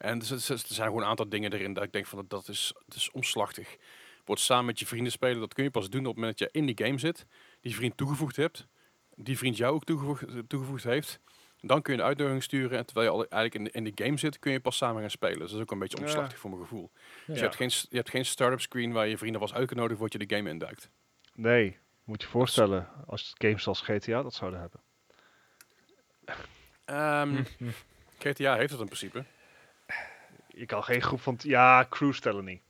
en er, zijn gewoon een aantal dingen erin dat ik denk van dat, dat is, dat is omslachtig. Wordt samen met je vrienden spelen, dat kun je pas doen op het moment dat je in die game zit, die vriend toegevoegd hebt, die vriend jou ook toegevoegd, toegevoegd heeft. Dan kun je de uitnodiging sturen en terwijl je al eigenlijk in de, in de game zit, kun je pas samen gaan spelen. Dus dat is ook een beetje omslachtig voor mijn gevoel. Dus je hebt geen, je hebt geen start-up screen waar je vrienden was uitgenodigd voordat je de game induikt. Nee, moet je voorstellen als games als GTA dat zouden hebben. Um, GTA heeft het in principe je kan geen groep van... Ja, crew stellen niet.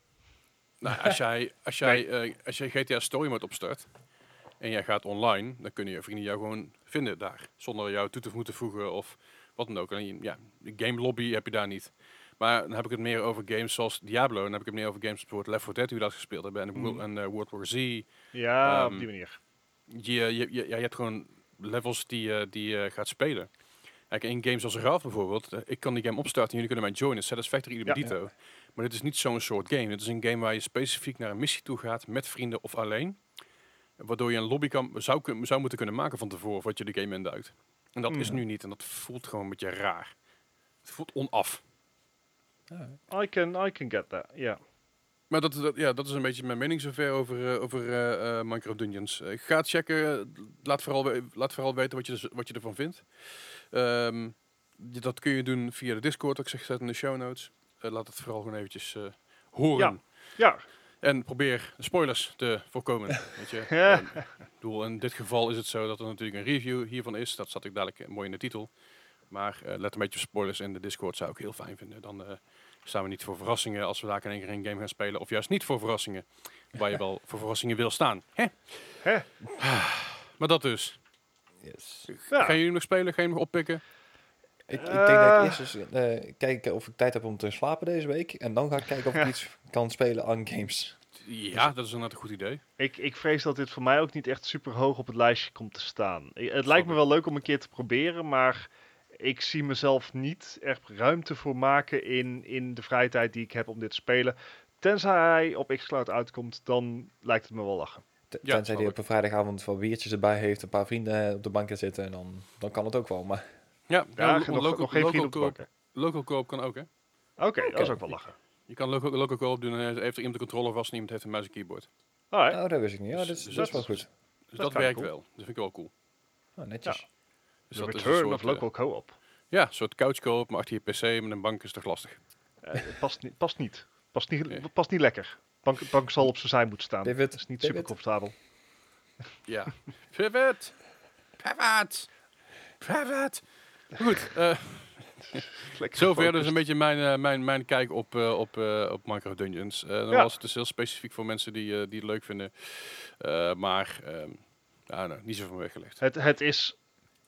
Nou, als jij, als jij, uh, als jij GTA Story Mode opstart en jij gaat online, dan kunnen je vrienden jou gewoon vinden daar. Zonder jou toe te moeten voegen of wat dan ook. En ja, de game lobby heb je daar niet. Maar dan heb ik het meer over games zoals Diablo. En dan heb ik het meer over games bijvoorbeeld Left 4 Dead, die we dat gespeeld hebben. En, mm. en uh, World War Z. Ja, um, op die manier. Je, je, je, ja, je hebt gewoon levels die, uh, die je gaat spelen. Kijk, in games als Ralph bijvoorbeeld, eh, ik kan die game opstarten en jullie kunnen mij joinen. Satisfactory idem dito. Maar dit is niet zo'n soort game. Dit is een game waar je specifiek naar een missie toe gaat met vrienden of alleen. Waardoor je een lobby kan, zou, zou moeten kunnen maken van tevoren wat je de game induikt. En dat is hmm. nu niet en dat voelt gewoon een beetje raar. Het voelt onaf. I can, I can get that, ja. Maar dat, dat, ja, dat is een beetje mijn mening zover over, uh, over uh, Minecraft Dungeons. Uh, ga het checken. Laat vooral, laat vooral weten wat je, dus, wat je ervan vindt. Um, dat kun je doen via de Discord, ik zeg in de show notes. Uh, laat het vooral gewoon eventjes uh, horen. Ja. ja. En probeer spoilers te voorkomen. weet je? um, in dit geval is het zo dat er natuurlijk een review hiervan is. Dat zat ik dadelijk mooi in de titel. Maar let een beetje op spoilers in de Discord, zou ik heel fijn vinden. Dan staan we niet voor verrassingen als we daar in één keer een game gaan spelen. Of juist niet voor verrassingen, waar je wel voor verrassingen wil staan. Hè? Hè? Maar dat dus. Yes. Ga je nog spelen? Ga je nog oppikken? Ik, ik denk dat ik eerst eens uh, kijken of ik tijd heb om te slapen deze week. En dan ga ik kijken of ik iets kan spelen aan games. Ja, dat is inderdaad een goed idee. Ik, ik vrees dat dit voor mij ook niet echt super hoog op het lijstje komt te staan. Het lijkt me wel leuk om een keer te proberen, maar ik zie mezelf niet echt ruimte voor maken in, in de vrije tijd die ik heb om dit te spelen. Tenzij hij op Xcloud uitkomt, dan lijkt het me wel lachen. Ja, tenzij hij op een vrijdagavond wat biertjes erbij heeft, een paar vrienden op de bank zitten, en dan, dan kan het ook wel. Maar... Ja, ja, ja nog, local, nog geen vrienden op Local co kan ook, hè? Oké, dat is ook wel lachen. Je kan local, local co-op doen en heeft er iemand de controller vast en iemand heeft een muis en keyboard. Oh, dat wist ik niet. Ja, dat is, dus, dat is wel goed. Dus dat, werkt wel. Dat vind ik wel cool. Oh, netjes. Dus The return of local co-op. Ja, een soort couch co-op, maar achter je pc met een bank is toch lastig. Uh, past, niet, past niet. Past niet, past niet lekker. Bank, bank zal op zijn zij moeten staan. David, is niet super comfortabel. Ja. Pivot! Pivot! Pivot! Goed. Uh, zover dus een beetje mijn, uh, mijn, mijn kijk op, uh, op, op Minecraft Dungeons. dan ja. was het dus heel specifiek voor mensen die, die het leuk vinden. maar ehm, ja, nou, niet zo van weggelegd. Het, het is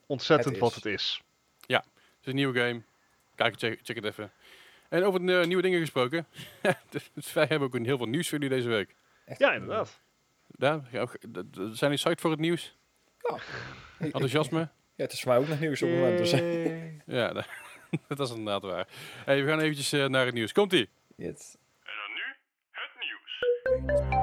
ontzettend wat het is. Ja, het is een nieuwe game. Kijk, check, check het even. En over de, nieuwe dingen gesproken. dus wij hebben ook een heel veel nieuws voor jullie deze week. Ja, inderdaad. Ja, zijn jullie site voor het nieuws? Ja. Enthousiasme? Ja, het is voor mij ook nog nieuws op het moment. Dus. ja, dat is inderdaad waar. Hey, we gaan eventjes uh, naar het nieuws. Komt-ie? Yes. En dan nu het nieuws.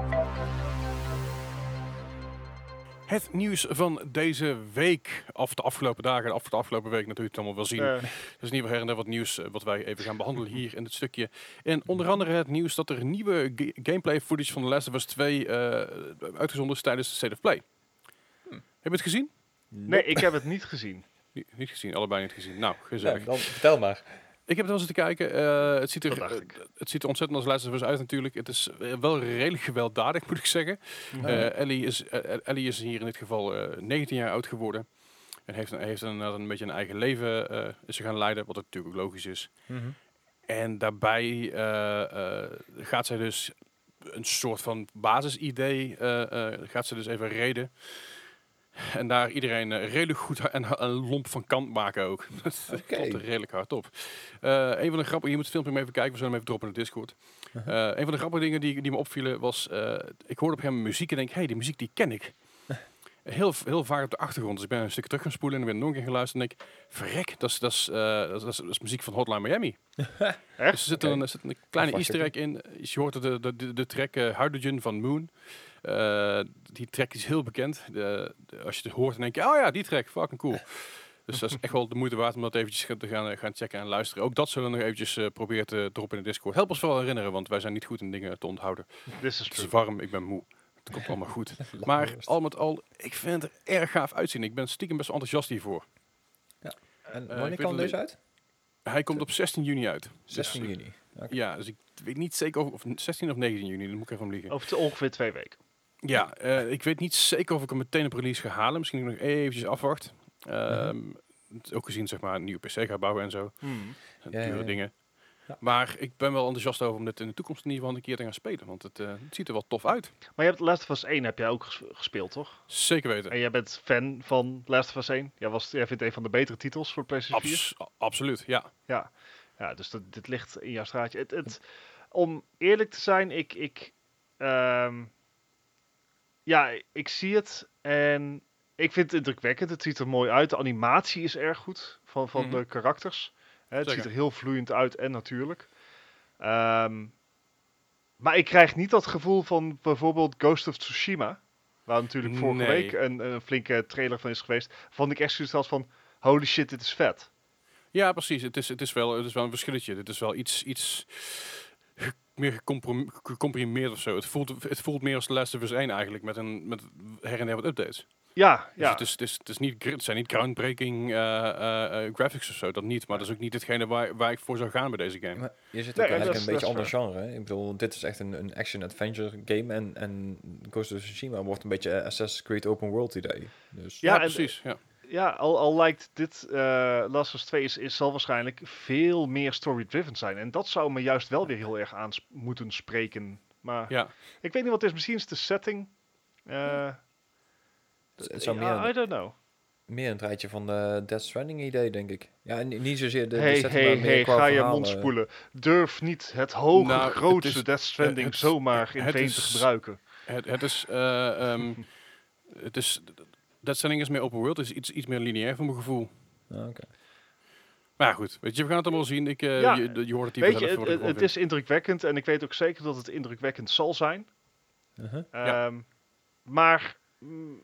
Het nieuws van deze week, of de afgelopen dagen, of de afgelopen week natuurlijk allemaal wel zien. Uh. Dus niet her en der wat nieuws eh, wat wij even gaan behandelen hier in dit stukje. En onder andere het nieuws dat er nieuwe gameplay footage van The Last of Us 2 uh, uitgezonden is tijdens de State of Play. Hm. Heb je het gezien? Nee, ik heb het niet gezien. Niet, niet gezien, allebei niet gezien. Nou, gezellig. Ja, dan vertel maar. Ik heb het wel eens te kijken. Uh, het, ziet er, uh, het ziet er ontzettend als Last of Us uit natuurlijk. Het is uh, wel redelijk gewelddadig, moet ik zeggen. Mm Ellie, is, Ellie is hier in dit geval 19 jaar oud geworden. En heeft, een, heeft een, een beetje een eigen leven is ze gaan leiden, wat natuurlijk logisch is. Mm -hmm. En daarbij gaat zij dus een soort van basisidee, gaat ze dus even reden. En daar iedereen uh, redelijk goed en een lomp van kant maken ook. dat okay. er redelijk hard op. Uh, een van de grappige, je moet het filmpje even kijken, we zullen hem even droppen in de Discord. Uh -huh. een van de grappige dingen die, die me opvielen was, ik hoorde op hem muziek en denk, hey, die muziek die ken ik. heel, heel vaak op de achtergrond. Dus ik ben een stuk terug gaan spoelen en ben nog een keer geluisterd en denk, verrek, dat is, dat is, dat is, dat is muziek van Hotline Miami. dus er zit, okay. een, er zit een kleine easter egg in. Je hoort de, de, de, de track Hydrogen van Moon. Uh, die track is heel bekend. De, de, als je het hoort, dan denk je, oh ja, die track, fucking cool. dus dat is echt wel de moeite waard om dat eventjes te gaan, gaan checken en luisteren. Ook dat zullen we nog eventjes uh, proberen te droppen in de Discord. Help ons wel herinneren, want wij zijn niet goed in dingen te onthouden. This is het is warm, ik ben moe. Het komt allemaal goed. maar al met al, ik vind het er erg gaaf uitzien. Ik ben stiekem best enthousiast hiervoor. Ja. En uh, wanneer kan deze uit? Hij komt op 16 juni uit. 16 dus, juni. Okay. Ja, dus ik weet niet zeker of, of 16 of 19 juni, dan moet ik even liegen. Over ongeveer twee weken. Ja, uh, ik weet niet zeker of ik hem meteen op release ga halen. Misschien nog eventjes afwacht. Um, Ook gezien zeg maar een nieuwe PC ga bouwen en zo. Mm. Ja, dure ja, dingen. Maar ik ben wel enthousiast over om dit in de toekomst in ieder geval een keer te gaan spelen. Want het, uh, het ziet er wel tof uit. Maar je hebt Last of Us 1 heb jij ook gespeeld, toch? Zeker weten. En jij bent fan van Last of Us 1? Jij, was, jij vindt een van de betere titels voor PlayStation 4? Abs absoluut, ja. Ja, ja dus dat, dit ligt in jouw straatje. Het, het, om eerlijk te zijn, ik... ik um, ja, ik zie het en ik vind het indrukwekkend. Het ziet er mooi uit. De animatie is erg goed van, van mm -hmm. de karakters. Hè, het ziet er heel vloeiend uit en natuurlijk. Um, maar ik krijg niet dat gevoel van bijvoorbeeld Ghost of Tsushima. Waar natuurlijk vorige nee. week een, een, flinke trailer van is geweest. Vond ik echt zoiets van, holy shit, dit is vet. Ja, precies. Het is, het is, wel, het is wel een verschilletje. Dit is wel iets... iets meer gecomprimeerd of zo. Het voelt, het voelt meer als The Last of Us 1 eigenlijk, met, een, met her en her wat updates. Ja, dus ja. Het, is, het, is, het, is niet, het zijn niet groundbreaking uh, uh, graphics of zo, dat niet. Maar dat is ook niet hetgene waar, waar ik voor zou gaan bij deze game. Maar je zit ook nee, eigenlijk een beetje ander genre. Hè? Ik bedoel, dit is echt een, een action-adventure game en, en Ghost of Tsushima wordt een beetje Assassin's Creed open world idee. Dus. Ja, ja precies. Ja Ja, al, al lijkt dit uh, Last of Us 2 is, is, zal waarschijnlijk veel meer story-driven zijn. En dat zou me juist wel weer heel erg aan moeten spreken. Maar ja. ik weet niet wat het is. Misschien is de setting. Uh, het zou meer, I don't know. Meer een draadje van de Death Stranding idee, denk ik. Ja, niet zozeer de, hey, de hey, hey, ga je mond spoelen. Durf niet het hoge, nou, grootste Death Stranding het, zomaar in Veen te gebruiken. Het, het is... Uh, um, het is Dead Stranding is meer open world, is iets, iets meer lineair voor mijn gevoel. Ah, oké. Maar ja, goed. Weet je, we gaan het allemaal zien. Ik, uh, ja, je, je, hoort het hier weet je, het, het is indrukwekkend en ik weet ook zeker dat het indrukwekkend zal zijn. Uh -huh. um, Maar, mm,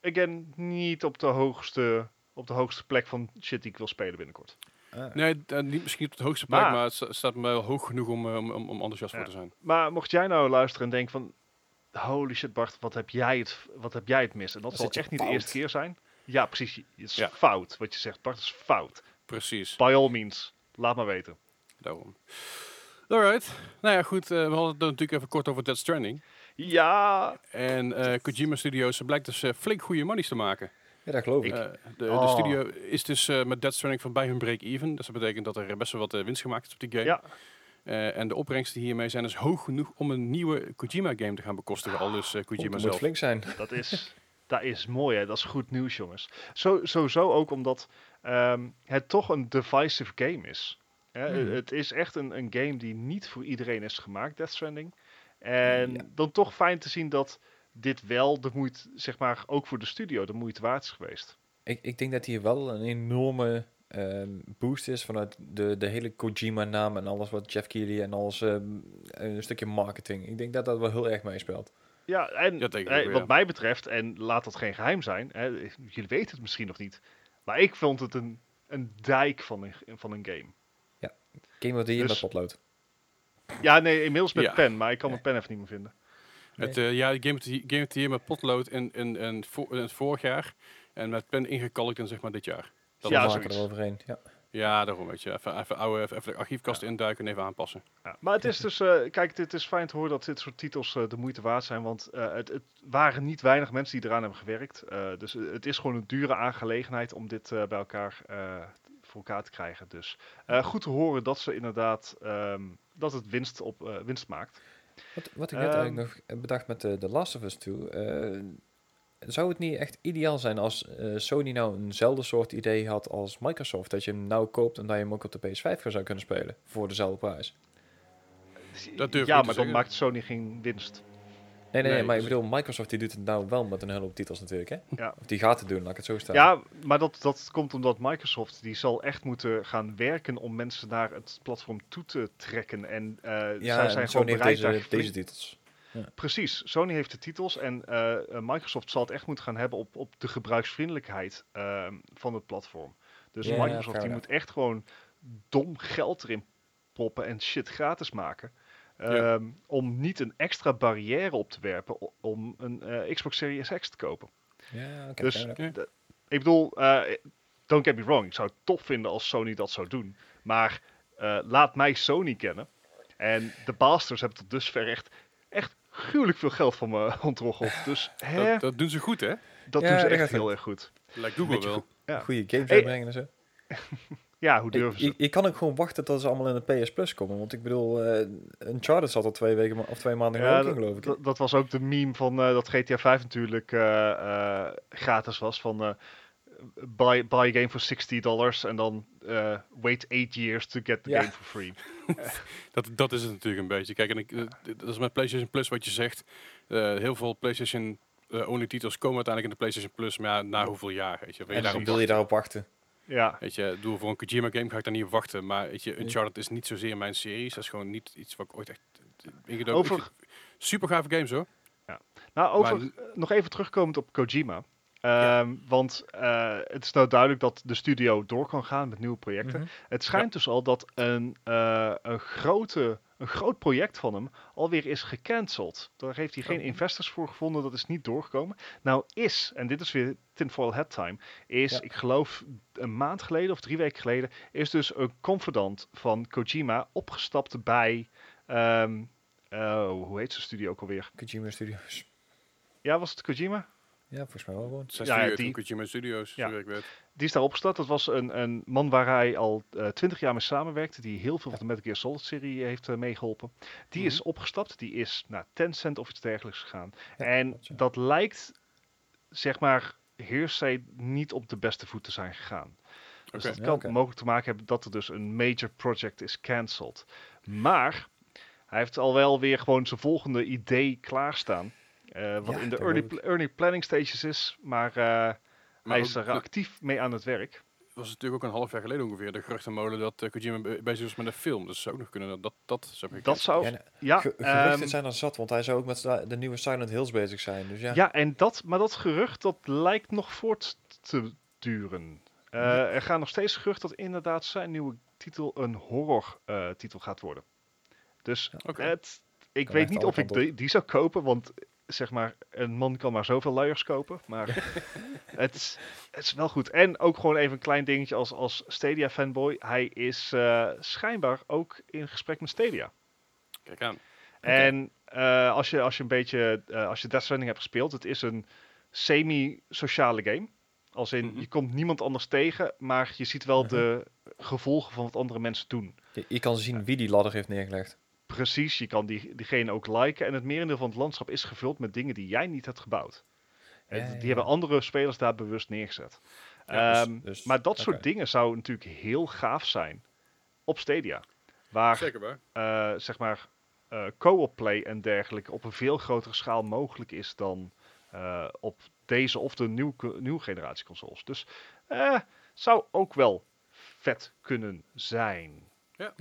again, niet op de hoogste, op de hoogste plek van shit die ik wil spelen binnenkort. Ah. Nee, uh, niet misschien op de hoogste plek, maar, maar het staat me wel hoog genoeg om, om, om, om enthousiast ja. voor te zijn. Maar mocht jij nou luisteren en denken van, holy shit Bart, wat heb jij het, wat heb jij het mis? En dat zal echt niet de eerste keer zijn. Ja, precies. Het is fout wat je zegt. Bart is fout. Precies. By all means. Laat maar weten. Daarom. Alright. Nou ja, goed. Uh, we hadden het natuurlijk even kort over Dead Stranding. Ja. En uh, Kojima Studios blijkt dus uh, flink goede monies te maken. Ja, dat geloof ik. de, de, oh. studio is dus met Dead Stranding van bij hun break-even. Dus dat betekent dat er best wel wat winst gemaakt is op die game. Ja. Uh, en de opbrengsten hiermee zijn dus hoog genoeg om een nieuwe Kojima-game te gaan bekostigen. Al dus uh, Kojima zelf. moet flink zijn. Dat is, dat is mooi, hè? dat is goed nieuws, jongens. Zo, sowieso ook omdat um, het toch een divisive game is. Hè? Hmm. Het is echt een, een game die niet voor iedereen is gemaakt, Death Stranding. En dan toch fijn te zien dat dit wel de moeite, zeg maar, ook voor de studio de moeite waard is geweest. Ik, ik denk dat hier wel een enorme boost is vanuit de, de hele Kojima-naam en alles wat Jeff Keighley en alles, um, een stukje marketing. Ik denk dat dat wel heel erg meespeelt. Ja, en eh, wat mij betreft, en laat dat geen geheim zijn, hè, jullie weten het misschien nog niet, maar ik vond het een, een dijk van een, van een game. Ja, game wat je dus, met potlood. Ja, nee, inmiddels met pen, maar ik kan mijn pen even niet meer vinden. Het, uh, ja, game, game hier met potlood in, in, in, in, het vorig jaar en met pen ingekalkt in zeg maar dit jaar. Dat ja, maken er overheen. Ja. Ja, daarom weet je. Even, even, oude, even, even de archiefkast induiken en even aanpassen. Ja, maar het is dus, uh, kijk, het is fijn te horen dat dit soort titels uh, de moeite waard zijn. Want uh, het, het, waren niet weinig mensen die eraan hebben gewerkt. dus het is gewoon een dure aangelegenheid om dit bij elkaar voor elkaar te krijgen. Dus goed te horen dat ze inderdaad, um, dat het winst, op, winst maakt. Wat, wat ik net um, eigenlijk nog bedacht met de, de Last of Us 2 zou het niet echt ideaal zijn als uh, Sony nou eenzelfde soort idee had als Microsoft? Dat je hem nou koopt en dat je hem ook op de PS5 zou kunnen spelen voor dezelfde prijs? Dat durf ja, maar dan maakt Sony geen winst. Nee, nee, nee, maar ik bedoel, Microsoft die doet het nou wel met een hele hoop titels natuurlijk, hè? Ja. Of die gaat het doen, laat ik het zo staan. Ja, maar dat, dat komt omdat Microsoft, die zal echt moeten gaan werken om mensen naar het platform toe te trekken. En uh, ja, zij zijn gewoon bereid deze, deze titels. Precies, Sony heeft de titels en uh, Microsoft zal het echt moeten gaan hebben op, op de gebruiksvriendelijkheid uh, van het platform. Dus Microsoft die moet echt gewoon dom geld erin proppen en shit gratis maken. Um, Om niet een extra barrière op te werpen om een uh, Xbox Series X te kopen. Ja, okay, dus ik bedoel, don't get me wrong, ik zou het tof vinden als Sony dat zou doen. Maar laat mij Sony kennen. En de Bastards hebben tot dusver echt gruwelijk veel geld van me ontroggeld. Dus, hè? Dat, dat, doen ze goed, hè? Dat doen ze echt heel erg goed. Lijkt Google wel. Ja. Goede games hey. uitbrengen en zo. ja, hoe durven ze? Ik, kan ook gewoon wachten tot ze allemaal in de PS Plus komen. Want ik bedoel, uh, Uncharted zat al twee weken of twee maanden ja, geleden, geloof ik. Dat was ook de meme van uh, dat GTA 5 natuurlijk uh, gratis was. Van buy, buy a game for 60 dollars en dan uh, wait 8 years to get the game for free. dat, dat is het natuurlijk een beetje. Kijk, en ik, eh, dat is met PlayStation Plus wat je zegt. Uh, heel veel PlayStation only titels komen uiteindelijk in de PlayStation Plus, maar ja, na hoeveel jaar? Weet je, wil je, daarop wil je daarop wachten? Ja. Weet je, doe voor een Kojima game ga ik daar niet op wachten. Maar weet je, Uncharted is niet zozeer mijn series. Dat is gewoon niet iets wat ik ooit echt ingedoken Over... Super gave games hoor. Ja. Nou, over, nog even terugkomend op Kojima. Ehm, want uh, het is nou duidelijk dat de studio door kan gaan met nieuwe projecten. Mhm. Het schijnt dus al dat een, uh, een, grote, een groot project van hem alweer is gecanceld. Daar heeft hij geen oh. investors voor gevonden, dat is niet doorgekomen. Nou is, en dit is weer tinfoil head time, is, ik geloof een maand geleden of drie weken geleden, is dus een confidant van Kojima opgestapt bij, um, uh, hoe heet zijn studio ook alweer? Kojima Studios. Ja, was het Kojima? Ja, volgens mij wel gewoon. Zes ja, die Kojima Studios, ja. ik weet. Die is daar opgestart. Dat was een, een man waar hij al eh, twintig jaar mee samenwerkte. Die heel veel van de Metal Gear Solid serie heeft uh, meegeholpen. Die is mhm. opgestapt. Die is naar Tencent of iets dergelijks gegaan. en dat lijkt, zeg maar, hearsay niet op de beste voet te zijn gegaan. Dus dat kan mogelijk te maken hebben dat er dus een major project is cancelled. Maar hij heeft al wel weer gewoon zijn volgende idee klaarstaan. Uh, wat in de early, early, planning stages is. Maar, uh, hij is er actief mee aan het werk. was natuurlijk ook een half jaar geleden ongeveer de geruchtenmolen dat uh, Kojima bezig was met een film. Dus zou ook nog kunnen dat dat zou ik Dat zou, ja, ja geruchten um, zijn er zat, want hij zou ook met de nieuwe Silent Hills bezig zijn. Dus ja. ja, en dat, maar dat gerucht dat lijkt nog voort te duren. Er gaan nog steeds geruchten dat inderdaad zijn nieuwe titel een horror titel gaat worden. Dus het, ik weet niet of ik die, die, zou kopen, want zeg maar, een man kan maar zoveel luiers kopen. Maar het, is, het is wel goed. En ook gewoon even een klein dingetje als, als Stadia fanboy. Hij is uh, schijnbaar ook in gesprek met Stadia. Kijk aan. En uh, als, je, als je een beetje, uh, als je Death Stranding hebt gespeeld, het is een semi-sociale game. Als in, mhm. je komt niemand anders tegen, maar je ziet wel de gevolgen van wat andere mensen doen. Je, je kan zien wie die ladder heeft neergelegd. Precies, je kan die, diegene ook liken. En het merendeel van het landschap is gevuld met dingen die jij niet hebt gebouwd. Die hebben andere spelers daar bewust neergezet. Dus- ehm, dus, maar dat soort dingen zou natuurlijk heel gaaf zijn op Stadia. Waar, Zeker waar. Uh, zeg maar, uh, co-op play en dergelijke op een veel grotere schaal mogelijk is dan uh, op deze of de nieuw, nieuwe generatie consoles. Dus zou ook wel vet kunnen zijn. Ja.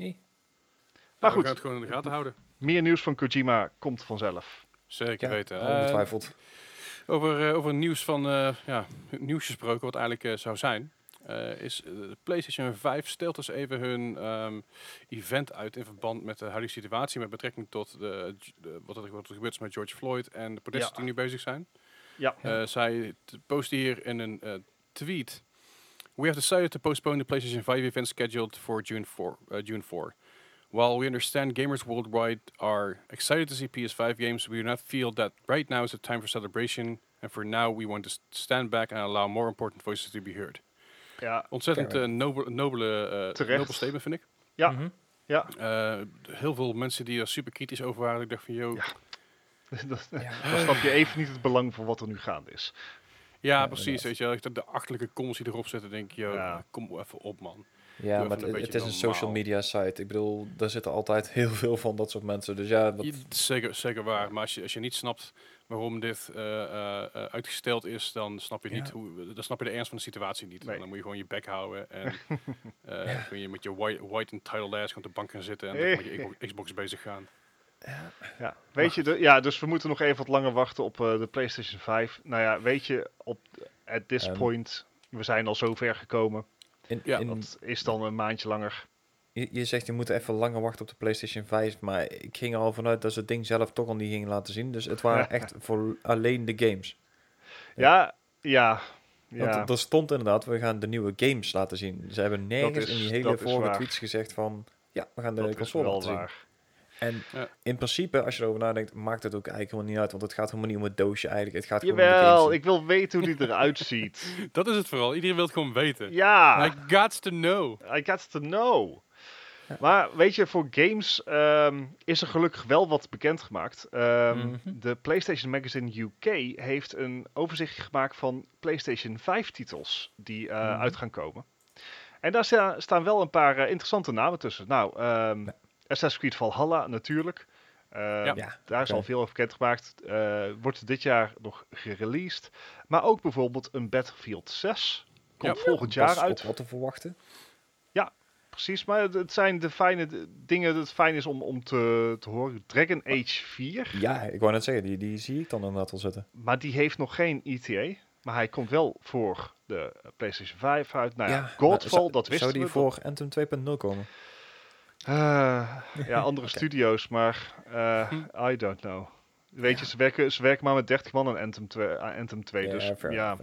Maar goed. We gaan het gewoon in de gaten houden. Meer nieuws van Kojima komt vanzelf. Zeker weten. Ongetwijfeld. Uh, over, uh, over nieuws van uh, ja, nieuws gesproken, wat eigenlijk zou zijn. is de PlayStation 5 stelt dus even hun um, event uit in verband met de huidige situatie met betrekking tot de, de, wat, er, wat er gebeurt met George Floyd en de protesten ja. die nu bezig zijn. Ja. zij posten hier in een tweet. We have decided to postpone the PlayStation 5 event scheduled for June 4. June 4. While we understand gamers worldwide are excited to see PS5 games, we do not feel that right now is a time for celebration. And for now, we want to stand back and allow more important voices to be heard. Ja. Ontzettend uh, nobele, nobele, uh, nobel statement, vind ik. Ja. Mm -hmm. ja. Uh, heel veel mensen die er super kritisch over waren. Ik dacht van, joh... Ja. dat, ja. Dan snap je even niet het belang van wat er nu gaande is. Ja, ja precies. Weet je, de achterlijke comments die erop zitten, denk je, joh, kom even op, man. Ja, maar het, is een social media site. Ik bedoel, daar zitten altijd heel veel van dat soort mensen. Dus ja, dat... zeker, zeker waar. Maar als je, als je niet snapt waarom dit uh, uh, uitgesteld is, dan snap je niet hoe, dan snap je de ernst van de situatie niet. Dan moet je gewoon je bek houden en uh, kun je met je white, white entitled ass op de bank gaan zitten en dan met je Xbox bezig gaan. Ja. ja. Weet je, de, ja, dus we moeten nog even wat langer wachten op de PlayStation 5. Nou ja, weet je, op at this um, point, we zijn al zo ver gekomen. In, ja, in, dat is dan een maandje langer. Je, je, zegt je moet even langer wachten op de PlayStation 5, maar ik ging er al vanuit dat ze het ding zelf toch al niet ging laten zien. Dus het waren echt voor alleen de games. Ja, ja. ja. Want er stond inderdaad, we gaan de nieuwe games laten zien. Ze hebben nergens in die hele vorige tweets gezegd van, ja, we gaan de dat console laten zien. Waar. En in principe, als je erover nadenkt, maakt het ook eigenlijk helemaal niet uit. Want het gaat helemaal niet om het doosje eigenlijk. Het gaat Jawel, gewoon ik wil weten hoe die eruit ziet. Dat is het vooral. Iedereen wil het gewoon weten. Ja. I got to know. I got to know. Maar weet je, voor games um, is er gelukkig wel wat bekendgemaakt. Um, mm -hmm. De PlayStation Magazine UK heeft een overzicht gemaakt van PlayStation 5 titels die uh, mm -hmm. uit gaan komen. En daar sta, staan wel een paar uh, interessante namen tussen. Nou, um, Assassin's Creed Valhalla natuurlijk. Uh, ja, daar is al veel over bekendgemaakt. Uh, wordt dit jaar nog gereleased. Maar ook bijvoorbeeld een Battlefield 6. Komt volgend jaar uit. Wat te verwachten. Ja, precies. Maar het zijn de fijne dingen dat het fijn is om, om te, te horen. Dragon Age 4. Ja, ik wou net zeggen, die, die zie ik dan inderdaad al zitten. Maar die heeft nog geen ETA. Maar hij komt wel voor de PlayStation 5 uit. Nou ja, ja Godfall, dat wisten we. Zou die voor Anthem 2.0 komen? Uh, ja, andere studio's, maar uh, I don't know. Weet je, ze werken, ze werken maar met 30 man aan Anthem 2, uh, Anthem 2 dus fair ja.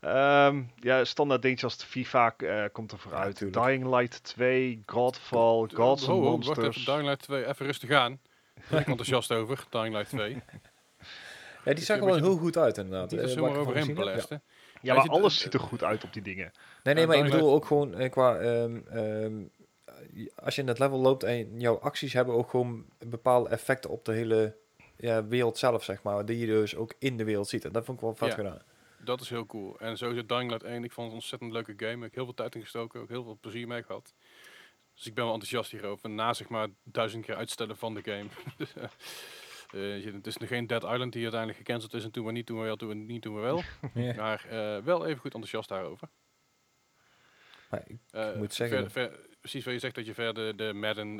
Yeah. Um, ja, standaard dingetjes als de FIFA uh, komt er vooruit. Ja, Dying Light 2, Godfall, Gods oh, oh, Monsters. Wacht even, Dying Light 2, even rustig aan. Ben ik enthousiast over, Dying Light 2. Ja, die zag er wel heel goed uit inderdaad. Die is zomaar overheen belesten. Ja, maar alles ziet er goed uit op die dingen. Nee, nee, maar ik bedoel ook gewoon qua... Als je in het level loopt en jouw acties hebben ook gewoon bepaalde effecten op de hele ja, wereld zelf, zeg maar. Die je dus ook in de wereld ziet. En dat vond ik wel vet gedaan. Dat is heel cool. En sowieso Dying Light 1, ik vond het een ontzettend leuke game. Ik heb heel veel tijd in gestoken, ook heel veel plezier mee gehad. Dus ik ben wel enthousiast hierover. Na zeg maar duizend keer uitstellen van de game. uh, het is nog geen Dead Island die uiteindelijk gecanceld is en toen we niet, toen we wel, toen we niet, toen we wel. Maar uh, wel even goed enthousiast daarover. Maar ik uh, moet zeggen... precies wat je zegt dat je verder de Madden,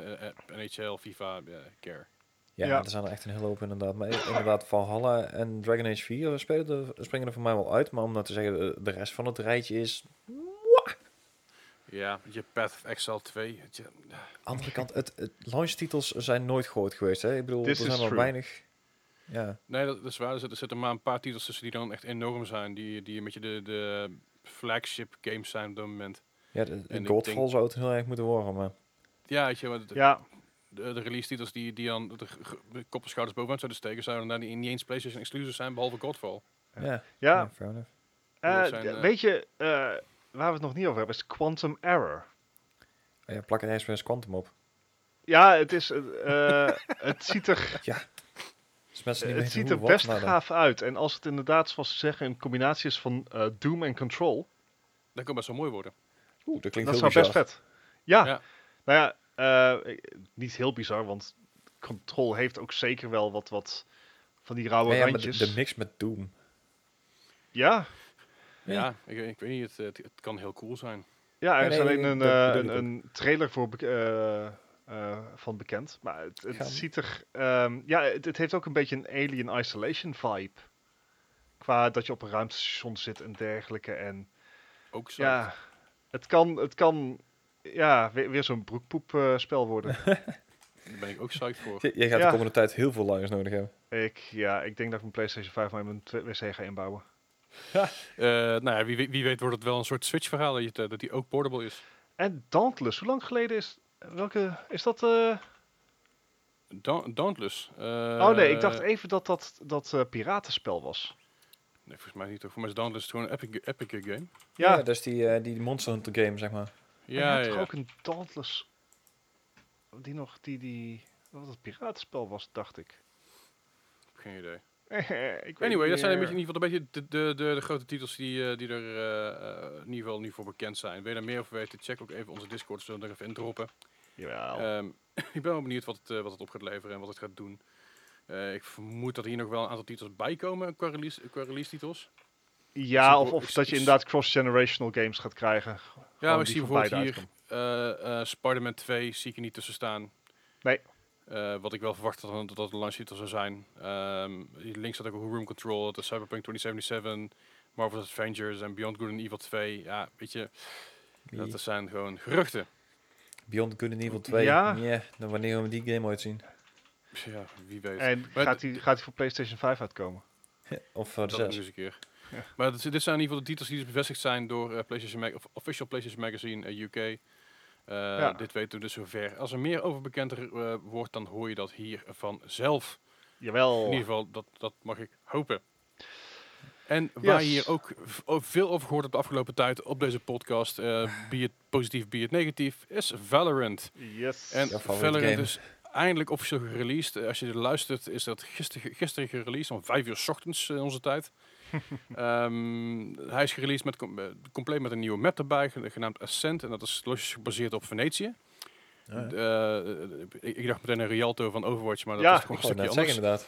NHL, FIFA, care. Ja, ja, er zijn er echt een hele hoop inderdaad. Maar inderdaad, Valhalla en Dragon Age 4 spelen er, springen er voor mij wel uit. Maar om nou te zeggen, de rest van het rijtje is... Ja, je Path of Exile 2. Je, Andere kant, het, het launchtitels zijn nooit groot geweest. Hè? Ik bedoel, er zijn wel weinig... Ja. Nee, dat, is waar. Er zitten, maar een paar titels tussen die dan echt enorm zijn. Die, die een beetje de, de flagship games zijn op dat moment. Ja, de, de Godfall zou het heel erg moeten worden, maar... Ja, weet je, wat ja de, de release titels die, die dan de, de kop en schouders bovenaan zouden steken, zouden dan niet, niet eens PlayStation exclusives zijn, behalve Godfall. Ja, ja. ja uh, uh, weet je, uh, waar we het nog niet over hebben, is Quantum Error. Oh ja, plak er eens Quantum op. Ja, het is, het ziet er... Ja. Dus het ziet er best gaaf uit. En als het inderdaad, zoals ze zeggen, een combinatie is van Doom en Control... Dat kan best wel mooi worden. Oeh, dat klinkt dat heel zou best vet. Ja. ja. Nou ja, uh, niet heel bizar, want Control heeft ook zeker wel wat, wat van die rauwe ja, randjes. De, de, mix met Doom. Ja. Ja, ik, ik, weet niet, het, het, kan heel cool zijn. Ja, er is alleen een, uh, een, een, trailer voor uh, van bekend. Maar het, het ziet er... Um, ja, het, het, heeft ook een beetje een Alien Isolation vibe. Qua dat je op een ruimtestation zit en dergelijke. En, ook zo. Ja, het kan, het kan ja, weer, weer zo'n broekpoep-spel uh, worden. Daar ben ik ook psyched voor. Jij gaat de komende tijd heel veel liners nodig hebben. Ik, ja, ik denk dat ik mijn PlayStation 5 maar in mijn wc ga inbouwen. Ja. Uh, nou ja, wie, wie weet wordt het wel een soort Switch-verhaal dat, dat die ook portable is. En Dauntless, hoe lang geleden is... Welke... Is dat... Uh... Dauntless. Uh, oh nee, ik dacht even dat dat, dat uh, piratenspel was. Nee, volgens mij niet. Voor mij is Dauntless gewoon een epic, epic game. Ja, ja dat is die, uh, die Monster Hunter game, zeg maar. Ja, ja. ook een Dauntless... Die nog, die, die... Wat het piratenspel was, dacht ik. Geen idee. ik anyway, dat zijn een beetje, in ieder geval een beetje de, de, de, de grote titels die, uh, die er uh, in ieder geval nu voor bekend zijn. Wil je daar meer over weten, check ook even onze Discord, zullen we er even in droppen. Jawel. Um, ik ben wel benieuwd wat het, uh, wat het op gaat leveren en wat het gaat doen. Ik vermoed dat hier nog wel een aantal titels bij komen qua release, qua release titels. Ja, of, of dat je inderdaad cross-generational games gaat krijgen. Ja, maar ik zie bijvoorbeeld hier uh, uh, Spider-Man 2 zie ik er niet tussen staan. Nee. Uh, wat ik wel verwacht had dat dat de launch titel zou zijn. Um, links staat ook Room Control, de Cyberpunk 2077, Marvel's Avengers en Beyond Good and Evil 2. Ja, weet je, Wie? dat zijn gewoon geruchten. Beyond Good and Evil 2, ja. Yeah, dan wanneer we die game ooit zien. Ja, wie weet. En gaat hij gaat voor PlayStation 5 uitkomen? of voor de 6? een keer. Maar dit, dit, zijn in ieder geval de titels die dus bevestigd zijn door uh, PlayStation Mag of Official PlayStation Magazine uh, UK. Uh, ja. Dit weten we dus zover. Als er meer over bekend wordt, dan hoor je dat hier vanzelf. Jawel. In ieder geval, dat, dat mag ik hopen. En waar je hier ook veel over gehoord hebt de afgelopen tijd op deze podcast, uh, be het positief, be het negatief, is Valorant. Yes. En Valorant is eindelijk officieel gereleased. Als je luistert, is dat gisteren, gisteren gereleased, om vijf uur s ochtends in onze tijd. um, hij is gereleased met, uh, compleet met een nieuwe map erbij, genaamd Ascent. En dat is logisch gebaseerd op Venetië. Ja. Uh, ik, ik, dacht meteen een Rialto van Overwatch, maar dat ja, is gewoon een stukje anders. inderdaad.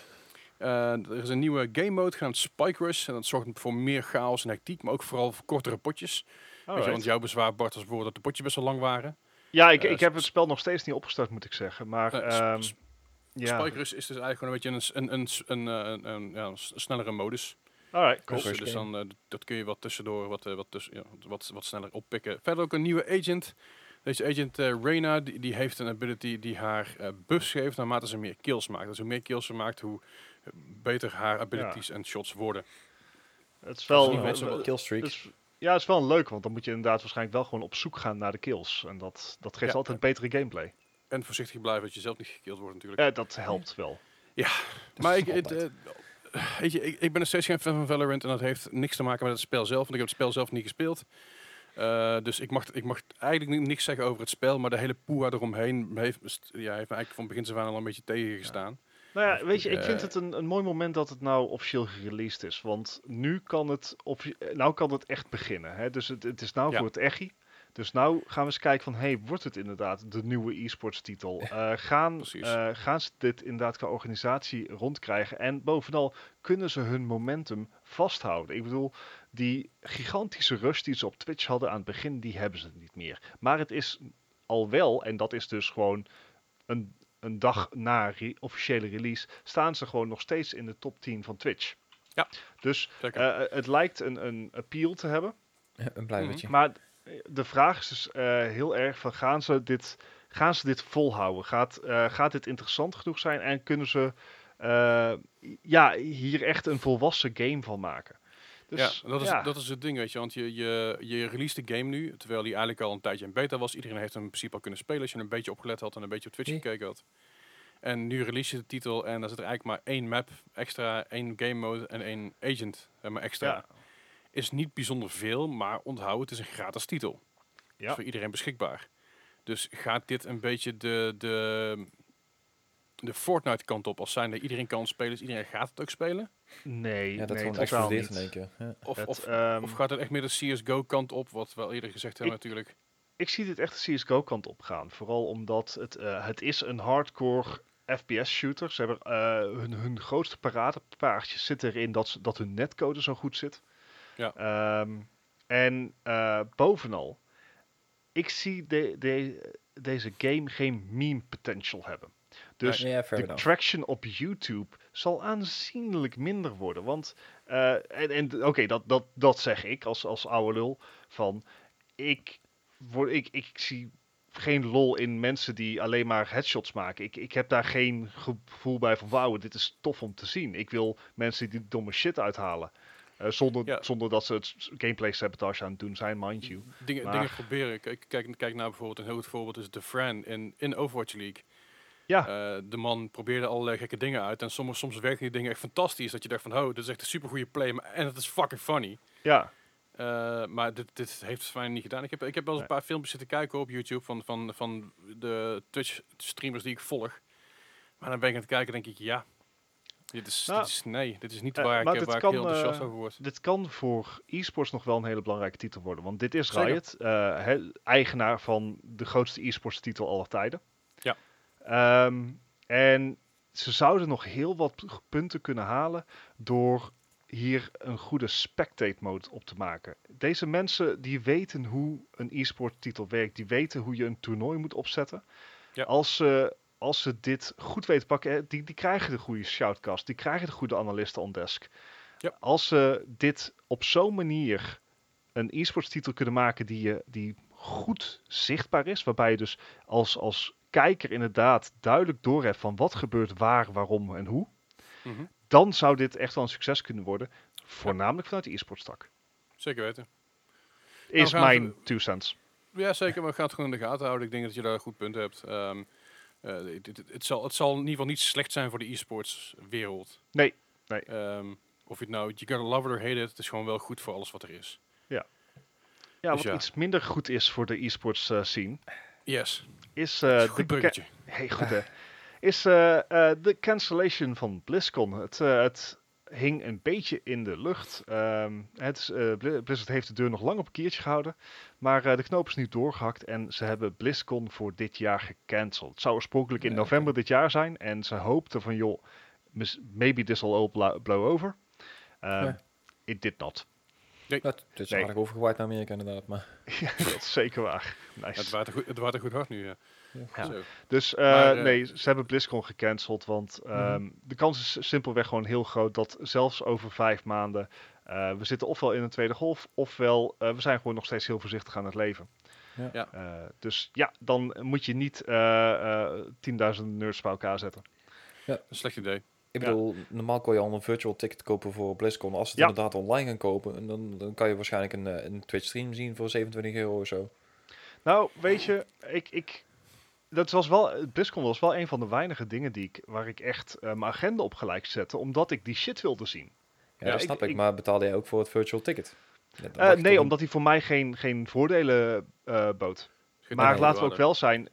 Uh, er is een nieuwe game mode genaamd Spike Rush. En dat zorgt voor meer chaos en hectiek, maar ook vooral voor kortere potjes. Weet je, want jouw bezwaar, Bart, was bijvoorbeeld dat de potjes best wel lang waren. Ja, ik, ik heb het spel nog steeds niet opgestart, moet ik zeggen. Maar, um, ja. Spike Rush is dus eigenlijk gewoon een beetje een, een, een, een, een, ja, een snellere modus. Alright, cool. Dus, dus dan, uh, dat kun je wat tussendoor wat, uh, wat, tussen, ja, wat, wat sneller oppikken. Verder ook een nieuwe agent. Deze agent uh, Reyna, die, die, heeft een ability die haar buffs geeft naarmate ze meer kills maakt. Dus hoe meer kills ze maakt, hoe beter haar abilities en shots worden. Het is wel dus een killstreak. Ja, het is wel leuk, want dan moet je inderdaad waarschijnlijk wel gewoon op zoek gaan naar de kills. En dat, dat geeft altijd betere gameplay. En voorzichtig blijven dat je zelf niet gekilld wordt natuurlijk. Ja, dat helpt wel. Ja, maar ik, het, weet je, ik, ik ben een steeds geen fan van Valorant en dat heeft niks te maken met het spel zelf, want ik heb het spel zelf niet gespeeld. Uh, dus ik mag, ik mag eigenlijk niks zeggen over het spel, maar de hele poeha eromheen heeft, ja, heeft me eigenlijk van begin af aan al een beetje tegengestaan. Nou ja, weet je, ik vind het een, een mooi moment dat het nou officieel gereleased is. Want nu kan het, nou kan het echt beginnen. Hè? Dus het, het is nou voor het echi. Dus nou gaan we eens kijken van, hey, wordt het inderdaad de nieuwe e-sports titel? Uh, gaan, uh, gaan ze dit inderdaad qua organisatie rondkrijgen? En bovenal, kunnen ze hun momentum vasthouden? Ik bedoel, die gigantische rush die ze op Twitch hadden aan het begin, die hebben ze niet meer. Maar het is al wel, en dat is dus gewoon een, een dag na officiële release, staan ze gewoon nog steeds in de top 10 van Twitch. Ja, dus uh, het lijkt een, een appeal te hebben. Ja, een blijvertje. Maar de vraag is dus uh, heel erg van gaan ze dit, gaan ze dit volhouden? Gaat, uh, gaat dit interessant genoeg zijn en kunnen ze uh, ja, hier echt een volwassen game van maken? Dus, ja, dat is, dat is het ding, weet je. Want je, je, je release de game nu, terwijl die eigenlijk al een tijdje in beta was. Iedereen heeft hem in principe al kunnen spelen als je een beetje opgelet had en een beetje op Twitch gekeken had. En nu release je de titel en daar zit er eigenlijk maar één map extra, één game mode en één agent maar extra. Ja is niet bijzonder veel, maar onthoud, het is een gratis titel. Ja. Is voor iedereen beschikbaar. Dus gaat dit een beetje de, de, de Fortnite kant op als zijn dat iedereen kan spelen, dus iedereen gaat het ook spelen? Nee, ja, dat nee, gewoon niet. in één keer. Ja. Of, of, ehm, of, gaat het echt meer de CSGO kant op, wat we al eerder gezegd hebben natuurlijk? Ik zie dit echt de CSGO kant op gaan. Vooral omdat het, uh, het is een hardcore FPS shooter. Ze hebben uh, hun, hun grootste paradepaardje zit erin dat, ze, dat hun netcode zo goed zit. Ja. Ehm, en uh, bovenal, ik zie de, de, deze game geen meme potential hebben. Dus de traction op YouTube zal aanzienlijk minder worden. Want, uh, en, en oké, dat, dat, dat zeg ik als, als oude lul. Van, ik, word, ik, ik zie geen lol in mensen die alleen maar headshots maken. Ik, ik heb daar geen gevoel bij van wauw, dit is tof om te zien. Ik wil mensen die domme shit uithalen. Uh, zonder, zonder dat ze het gameplay sabotage aan het doen zijn, mind you. Dingen, maar... dingen proberen. Kijk, kijk, kijk naar bijvoorbeeld een heel goed voorbeeld is de Fran in, in Overwatch League. Ja. Uh, de man probeerde allerlei gekke dingen uit. En soms, soms werken die dingen echt fantastisch. Dat je dacht van, oh, dit is echt een super goede play. Maar, en het is fucking funny. Ja. Uh, maar dit, dit heeft het mij niet gedaan. Ik heb, ik heb wel eens een paar filmpjes zitten kijken op YouTube van, van, van de Twitch streamers die ik volg. Maar dan ben ik aan het kijken denk ik, ja, dit is, nou, dit is, nee, dit is niet uh, waar, ik, waar kan, ik heel enthousiast over word. Dit kan voor e-sports nog wel een hele belangrijke titel worden. Want dit is. Riot, eigenaar van de grootste e-sports titel aller tijden. Um, en ze zouden nog heel wat punten kunnen halen door hier een goede spectate mode op te maken. Deze mensen die weten hoe een e-sport titel werkt. Die weten hoe je een toernooi moet opzetten. Ja. Als ze als ze dit goed weten pakken, die, die krijgen de goede shoutcast, die krijgen de goede analisten on desk. Ja. Als ze dit op zo'n manier een e-sports titel kunnen maken die, je, die goed zichtbaar is, waarbij je dus als, als kijker inderdaad duidelijk doorhebt van wat gebeurt waar, waarom en hoe, mhm. dan zou dit echt wel een succes kunnen worden, voornamelijk vanuit de e-sports tak. Zeker weten. Is nou, mijn two cents. Ja, zeker, maar we gaan het gewoon in de gaten houden. Ik denk dat je daar een goed punt hebt. Um, uh, het, het, zal, het zal in ieder geval niet slecht zijn voor de e-sports wereld. Nee. nee. Um, of je het nou, you gotta love it or hate it, het is gewoon wel goed voor alles wat er is. Ja. Ja, dus wat iets minder goed is voor de e-sports uh, scene. Yes. Is uh, goed bruggetje. Hey, goed hè. Is de cancellation van BlizzCon. Het, het hing een beetje in de lucht. Um, het, Blizzard heeft de deur nog lang op een kiertje gehouden. Maar de knoop is nu doorgehakt en ze hebben BlizzCon voor dit jaar gecanceld. Het zou oorspronkelijk in november dit jaar zijn. En ze hoopten van, joh, maybe this will all blow over. Um, ja. It did not. Nee. Dat, het is nee. aardig overgewaaid naar Amerika inderdaad. Maar. ja, dat is zeker waar. Nice. Het water goed, het water goed hard nu, ja. Ja. Dus uh, maar, uh, nee, ze hebben BlizzCon gecanceld, want um, de kans is simpelweg gewoon heel groot dat zelfs over vijf maanden uh, we zitten ofwel in een tweede golf, ofwel we zijn gewoon nog steeds heel voorzichtig aan het leven. Ja. dus ja, dan moet je niet 10.000 nerds bij elkaar zetten. Ja. Een slecht idee. Ik bedoel, normaal kon je al een virtual ticket kopen voor BlizzCon. Als ze het inderdaad online gaan kopen, en dan, dan kan je waarschijnlijk een, een Twitch stream zien voor 27 euro of zo. Nou, weet je, ik, ik dat was wel, BlizzCon was wel een van de weinige dingen die ik, waar ik echt mijn agenda op gelijk zette, omdat ik die shit wilde zien. Ja, dat snap ik, maar betaalde jij ook voor het virtual ticket? nee, omdat hij voor mij geen, geen voordelen bood. maar laten we ook wel zijn,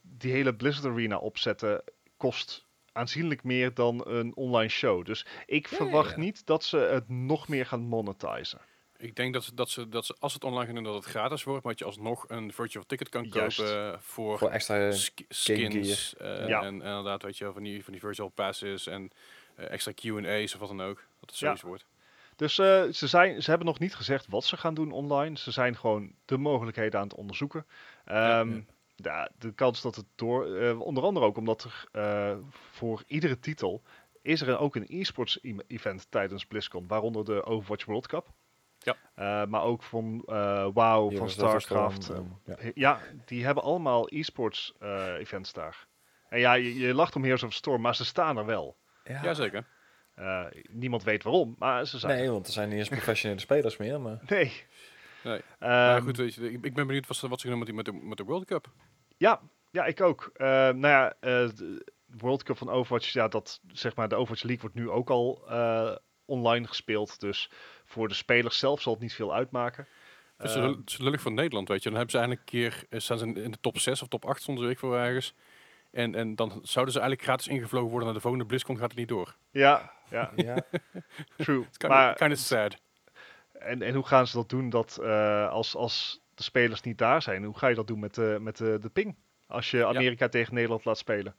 die hele Blizzard Arena opzetten kost aanzienlijk meer dan een online show. Dus ik verwacht niet dat ze het nog meer gaan monetizen. Ik denk dat ze, dat ze, dat ze als het online gaan doen, dat het gratis wordt, maar dat je alsnog een virtual ticket kan kopen voor, voor extra skins. Uh, ja. En, inderdaad, weet je, van die, van die virtual passes en uh, extra Q&A's of wat dan ook. Dat het zoiets wordt. Dus uh, ze, zijn, ze hebben nog niet gezegd wat ze gaan doen online. Ze zijn gewoon de mogelijkheden aan het onderzoeken. Um, ja, de kans dat het door, uh, onder andere ook omdat er uh, voor iedere titel is er ook een e-sports e event tijdens BlizzCon, waaronder de Overwatch World Cup. Ja. Uh, maar ook van WoW, van StarCraft. Ja. ja. die hebben allemaal e-sports events daar. En ja, je, je lacht om Heroes of Storm, maar ze staan er wel. Ja. Jazeker. niemand weet waarom, maar ze zijn. Nee, want er zijn niet eens professionele spelers meer. Maar... Nee. Nee. maar ehm, goed, weet je, ik, ik ben benieuwd wat ze, wat ze doen met, die, met, de, met de World Cup. Ja, ja, ik ook. Uh, nou ja, uh, de World Cup van Overwatch, ja, dat zeg maar, de Overwatch League wordt nu ook al uh, online gespeeld. Dus voor de spelers zelf zal het niet veel uitmaken. Het is lullig van Nederland, weet je. Dan hebben ze eigenlijk een keer, staan ze in de top 6 of top 8 zonder week voor ergens. En, en dan zouden ze eigenlijk gratis ingevlogen worden naar de volgende BlizzCon, gaat het niet door. Ja, ja. ja. True. kind, maar, kind of sad. En, en hoe gaan ze dat doen dat uh, als, als de spelers niet daar zijn? Hoe ga je dat doen met, de, met de, de ping? Als je Amerika tegen Nederland laat spelen.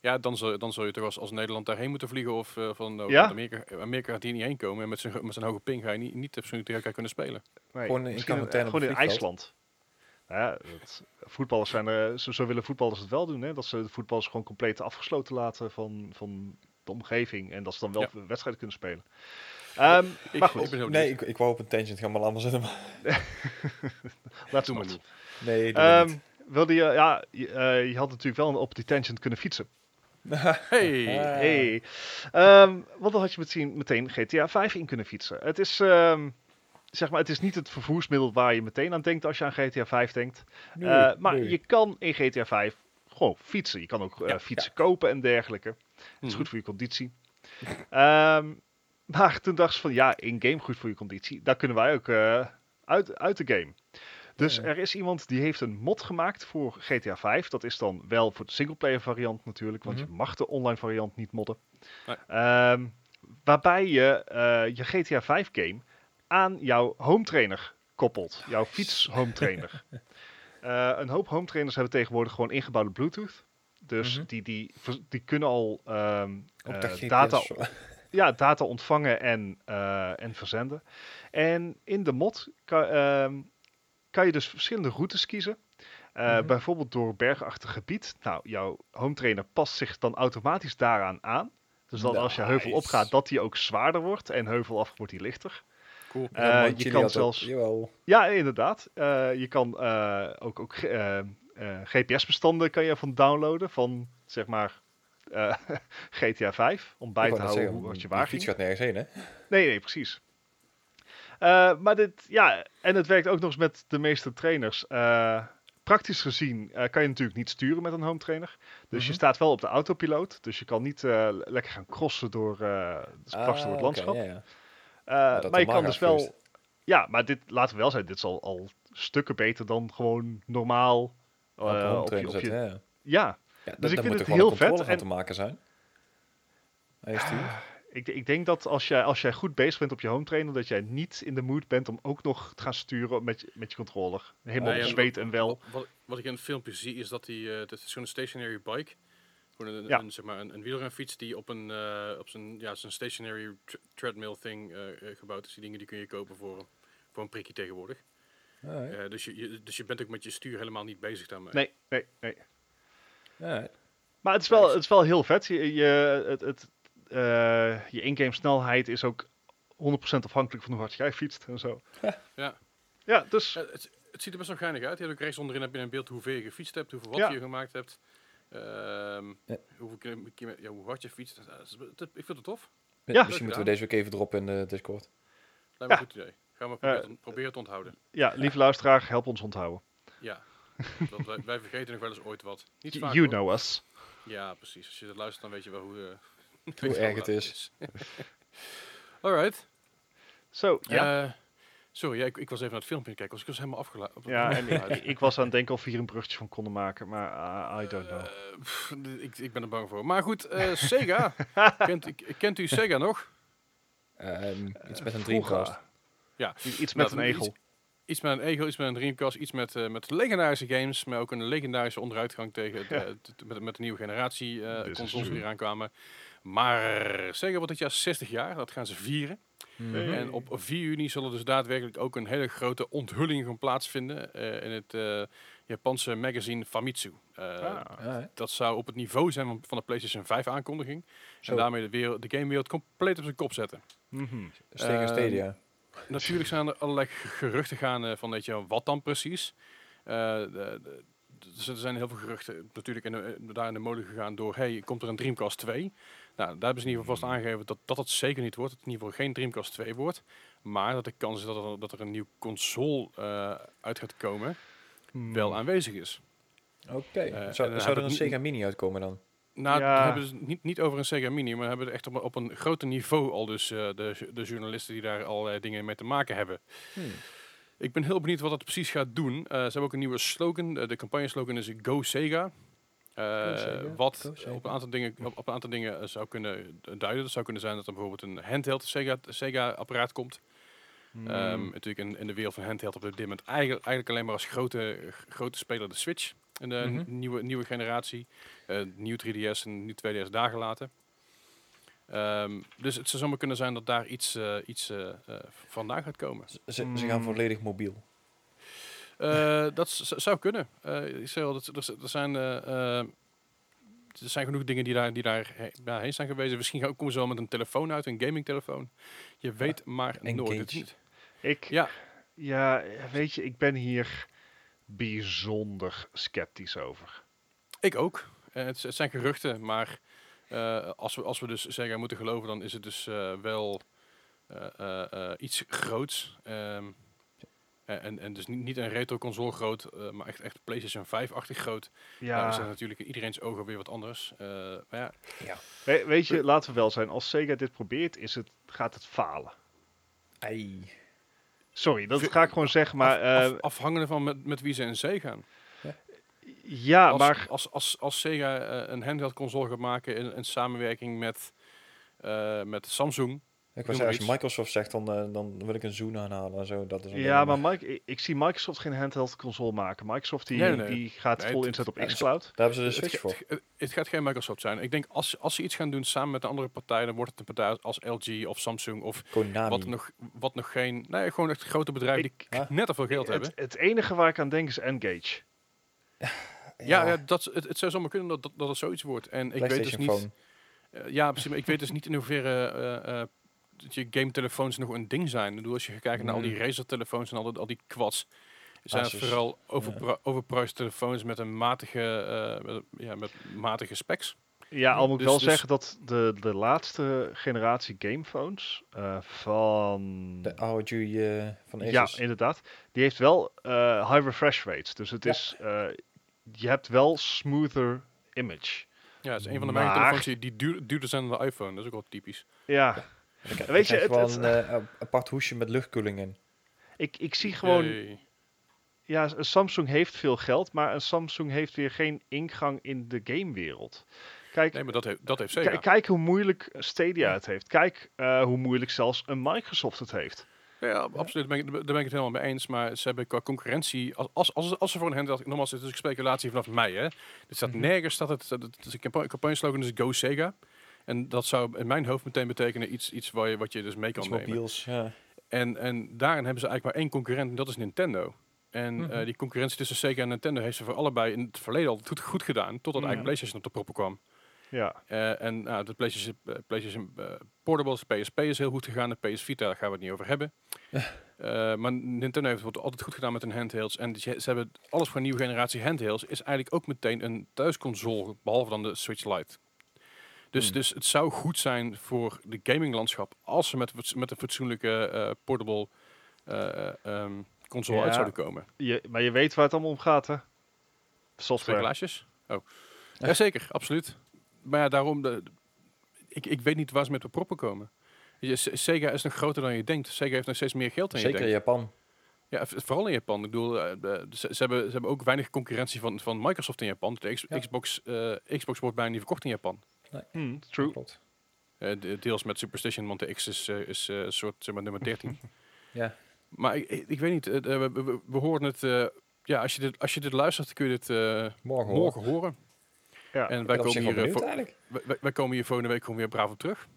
Ja, dan zou, dan zou je toch als, als Nederland daarheen moeten vliegen. Of uh, van uh, ja? Amerika, Amerika gaat hier niet heen komen. En met zijn, met zijn hoge ping ga je niet, niet op zijn tegen kunnen spelen. Nee, gewoon in, gewoon in IJsland. Nou ja, het, voetballers zijn er, zo, zo, willen voetballers het wel doen. Hè? Dat ze de voetballers gewoon compleet afgesloten laten van, van de omgeving. En dat ze dan wel ja. wedstrijden kunnen spelen. Um, ik, maar goed. Ik nee, ik, ik wou op een tangent gaan, maar allemaal zitten. Maar... Laat doen maar niet. Nee, um, wilde je, ja, je, uh, je, had natuurlijk wel op die tangent kunnen fietsen. hey. hey. Um, want dan had je meteen, meteen GTA 5 in kunnen fietsen. Het is, zeg maar, het is niet het vervoersmiddel waar je meteen aan denkt als je aan GTA 5 denkt. Nee, uh, maar nee. je kan in GTA 5 gewoon fietsen. Je kan ook uh, ja, fietsen ja. kopen en dergelijke. Het is mm -hmm. goed voor je conditie. um, Maar toen dacht ze van ja, in-game goed voor je conditie. Daar kunnen wij ook uh, uit, uit de game. Dus ja. er is iemand die heeft een mod gemaakt voor GTA 5. Dat is dan wel voor de singleplayer variant natuurlijk, want mm -hmm. je mag de online variant niet modden. Nee. Um, waarbij je uh, je GTA 5 game aan jouw home trainer koppelt. Jouw fiets home trainer. uh, een hoop home trainers hebben tegenwoordig gewoon ingebouwde Bluetooth. Dus mm -hmm. die, die, die kunnen al um, data ja, data ontvangen en, uh, en verzenden. En in de mod kan, uh, kan je dus verschillende routes kiezen. Uh, mm -hmm. Bijvoorbeeld door bergachtig gebied. Nou, jouw home trainer past zich dan automatisch daaraan aan. Dus dat nice. als je heuvel opgaat, dat die ook zwaarder wordt. En heuvel af wordt die lichter. Cool. Uh, je kan zelfs. Jawel. Ja, inderdaad. Uh, je kan uh, ook, ook GPS-bestanden kan je van downloaden. Van zeg maar uh, GTA 5. Om bij te houden zeggen, wat je waar fiets gaat nergens heen, hè? Nee, nee, precies. Uh, maar dit, ja, en het werkt ook nog eens met de meeste trainers. Uh, praktisch gezien kan je natuurlijk niet sturen met een home trainer. Dus mm -hmm. je staat wel op de autopiloot. Dus je kan niet lekker gaan crossen door, dus ah, door het okay, landschap. Ja, ja. maar, maar je kan dus wel... Ja, maar dit, laten we wel zijn, dit is al, al stukken beter dan gewoon normaal op, op, je, op je, ja. ja. Ja, dus ik vind het heel vet. En te maken zijn. Uh, ik, ik, denk dat als jij, als jij goed bezig bent op je home trainer, dat jij niet in de mood bent om ook nog te gaan sturen met, met je controller. Helemaal ja, zweet en wel. Wat, wat, ik in het filmpje zie, is dat die, uh, dat is zo'n stationary bike. Gewoon een, ja. een, zeg maar een, een wielrenfiets die op een uh, op zijn, ja, zijn stationary treadmill thing gebouwd is. Die dingen die kun je kopen voor, voor een prikje tegenwoordig. Ah, dus, je, je, dus je bent ook met je stuur helemaal niet bezig daarmee. Nee, nee, nee. Ja. Maar het is wel, het is wel heel vet. Je, je, het, het, uh, je in-game snelheid is ook 100% afhankelijk van hoe hard jij fietst en zo. Ja. Ja, dus... Ja, het, het, ziet er best wel geinig uit. Je hebt ook rechts onderin heb je een beeld hoeveel je gefietst hebt, hoeveel wat ja. je gemaakt hebt. Um, ja. hoeveel ja, hoe hard je fietst. Ik vind het tof. Ja, misschien moeten we deze week even droppen in de Discord. Lijkt me een goed idee. Gaan we proberen, uh, proberen te onthouden. Ja, lieve luisteraar, help ons onthouden. Ja. wij, wij, vergeten nog wel eens ooit wat. Niet vaak, you know us. Ja, precies. Als je dat luistert, dan weet je wel hoe, uh, hoe erg het is. Alright. Zo, ja. Uh, sorry, ja, ik, ik, was even naar het filmpje kijken. Dus ik was helemaal afgeleid. Ja, en ik, ik, was aan het denken of we hier een bruggetje van konden maken, maar uh, I don't know. Uh, ik, ik ben er bang voor. Maar goed, Sega. kent, kent u Sega nog? Um, iets met een Dreamcast. Ja, iets met een egel. Iets, met een egel, iets met een Dreamcast, iets met, uh, met legendarische games, maar ook een legendarische onderuitgang tegen de, met, met de nieuwe generatie consoles die eraan kwamen. Maar Sega wordt dit jaar 60 jaar, dat gaan ze vieren. Mhm. En op 4 juni zullen dus daadwerkelijk ook een hele grote onthulling gaan plaatsvinden uh, in het uh, Japanse magazine Famitsu. Uh, ah. Dat zou op het niveau zijn van, van de PlayStation 5 aankondiging. En daarmee de, wereld, de gamewereld compleet op zijn kop zetten. Mm -hmm. Stadia. Natuurlijk zijn er allerlei geruchten gaan van weet je, wat dan precies. De, de, dus er zijn heel veel geruchten natuurlijk in de, daar in de molen gegaan door, hey, komt er een Dreamcast 2? Nou, daar hebben ze in ieder geval vast aangegeven dat, dat het zeker niet wordt. Dat het in ieder geval geen Dreamcast 2 wordt. Maar dat de kans is dat er, dat er een nieuw console uh, uit gaat komen, hmm. wel aanwezig is. Oké. Okay. Uh, zou, zou er een Sega Mini uitkomen dan? Nou, ja. hebben ze niet, niet over een Sega Mini, maar hebben er echt op, op een groter niveau al dus uh, de, de journalisten die daar allerlei dingen mee te maken hebben. Hmm. Ik ben heel benieuwd wat het precies gaat doen. Uh, ze hebben ook een nieuwe slogan. de campagne slogan is Go Sega. Uh, wat op een aantal dingen, op, een aantal dingen eh, zou kunnen duiden. Dat zou kunnen zijn dat er bijvoorbeeld een handheld Sega, Sega apparaat komt. Hmm. Um, natuurlijk in, in, de wereld van handheld op dit moment eigenlijk, eigenlijk alleen maar als grote, grote speler de Switch. In de mm -hmm. nieuwe, nieuwe generatie. Uh, nieuw 3DS en nieuw 2DS daar gelaten. Um, dus het zou zomaar kunnen zijn dat daar iets, uh, iets uh, vandaan gaat komen. Ze, ze gaan hmm. volledig mobiel. Uh, dat zou kunnen. Uh, ik dat, er, er, zijn, uh, er zijn genoeg dingen die daar, die daar he heen zijn geweest. Misschien komen ze wel met een telefoon uit, een gamingtelefoon. Je weet maar nooit. niet. Ik, ja. ja, weet je, ik ben hier bijzonder sceptisch over. Ik ook. Het, het, zijn geruchten, maar als, we, als we dus zeggen moeten geloven, dan is het dus wel iets groots. Um, eh, en, en dus niet, niet een retro console groot, uh, maar echt, echt PlayStation 5-achtig groot. Ja. Dan is natuurlijk in iedereen's ogen weer wat anders. Uh, maar ja. ja. We, weet je, laten we wel zijn, als Sega dit probeert, is het, gaat het falen. Ei. Sorry, dat ga ik gewoon zeggen, maar... Af, afhangende van met, met wie ze in zee gaan. Ja, als, maar... Als, als, als Sega een handheld console gaat maken in, in samenwerking met, met Samsung ik was als Microsoft zegt, dan, uh, dan wil ik een Zoom aanhalen en zo. Dat is ja, maar Mike, ik, ik, zie Microsoft geen handheld console maken. Microsoft die, nee, nee. die gaat vol inzet op xCloud. Daar hebben ze de Switch voor. Het, het, gaat geen Microsoft zijn. Ik denk als, als ze iets gaan doen samen met een andere partij, dan wordt het een partij als LG of Samsung of wat nog, wat nog geen. Nee, gewoon echt grote bedrijven die net net veel geld hebben. Het enige waar ik aan denk is Engage. Ja, ja, dat, het, het zou zomaar kunnen dat, dat, dat het zoiets wordt. En ik weet dus niet. Uh, ja, precies. Maar ik weet dus niet in hoeverre uh, uh, dat je game telefoons nog een ding zijn. Ik bedoel, als je kijkt naar al die mm. Razer telefoons en al, die, al die quads, zijn het vooral over, ja. telefoons met een matige, uh, met, ja, met matige specs. Ja, al moet ik dus, wel dus zeggen dat de, de laatste generatie gamefoons uh, van... De ROG uh, van Asus. Ja, inderdaad. Die heeft wel uh, high refresh rates. Dus het ja. is... je hebt wel smoother image. Ja, het is een van de maar... telefoons die, die duur, duurder zijn dan de iPhone. Dat is ook wel typisch. Ja, Weet je, het, gewoon een uh, apart hoesje met luchtkoeling in. Ik, ik zie gewoon... Ja, een Samsung heeft veel geld, maar een Samsung heeft weer geen ingang in de gamewereld. Kijk, nee, maar dat heeft, dat heeft zeker. Kijk hoe moeilijk Stadia het heeft. Kijk uh, hoe moeilijk zelfs een Microsoft het heeft. Ja, absoluut. Daar ben, ik, daar ben ik het helemaal mee eens. Maar ze hebben qua concurrentie... Als, als, als, ze voor een handheld... Nogmaals, het is speculatie vanaf mij. Hè. Er staat -hmm. nergens... Staat het, het campagne slogan is Go Sega. En dat zou in mijn hoofd meteen betekenen iets, iets waar je, wat je dus mee kan nemen. Mobiels, ja. En, en daarin hebben ze eigenlijk maar één concurrent en dat is Nintendo. En mm -hmm. uh, die concurrentie tussen Sega en Nintendo heeft ze voor allebei in het verleden al goed, goed gedaan, totdat ja. eigenlijk PlayStation op de proppen kwam. Ja. Uh, en uh, de PlayStation, uh, PlayStation Portables, PSP is heel goed gegaan. De PS Vita, daar gaan we het niet over hebben. maar Nintendo heeft het altijd goed gedaan met hun handhelds. En ze, hebben alles voor een nieuwe generatie handhelds. Is eigenlijk ook meteen een thuisconsole, behalve dan de Switch Lite. Dus, hmm. dus het zou goed zijn voor de gaminglandschap als ze met, met een fatsoenlijke uh, portable uh, um, console uit zouden komen. Je, maar je weet waar het allemaal om gaat, hè? Software. Oh. Jazeker, absoluut. Maar ja, daarom... De, ik, ik weet niet waar ze met de proppen komen. Sega is nog groter dan je denkt. Sega heeft nog steeds meer geld dan Zeker je denkt. Japan. Ja, vooral in Japan. Ik bedoel, uh, ze, ze, hebben, ze hebben ook weinig concurrentie van, van Microsoft in Japan. De Xbox, uh, Xbox wordt bijna niet verkocht in Japan. Nee. Hmm, true. Klopt. Uh, deels met Superstition, want de X is, is een soort zeg maar, nummer 13. ja. Maar ik, ik, weet niet, we, we, we, horen het... ja, als je, dit, als je dit luistert, kun je dit morgen, morgen horen. Ja. En wij komen, hier, wij, wij, komen hier volgende week gewoon weer braaf op terug.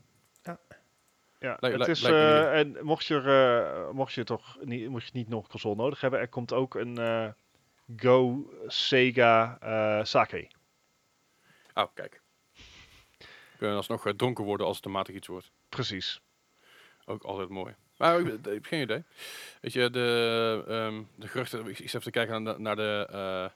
Ja, het is, uh, en mocht je, uh, mocht je toch niet, mocht je niet nog een console nodig hebben, er komt ook een uh, Go Sega Sake. Oh, kijk. Kunnen alsnog dronken worden als het matig iets wordt. Precies. Ook altijd mooi. Maar ik, heb geen idee. Weet je, de, um, de geruchten, ik, zit even te kijken naar de, naar de,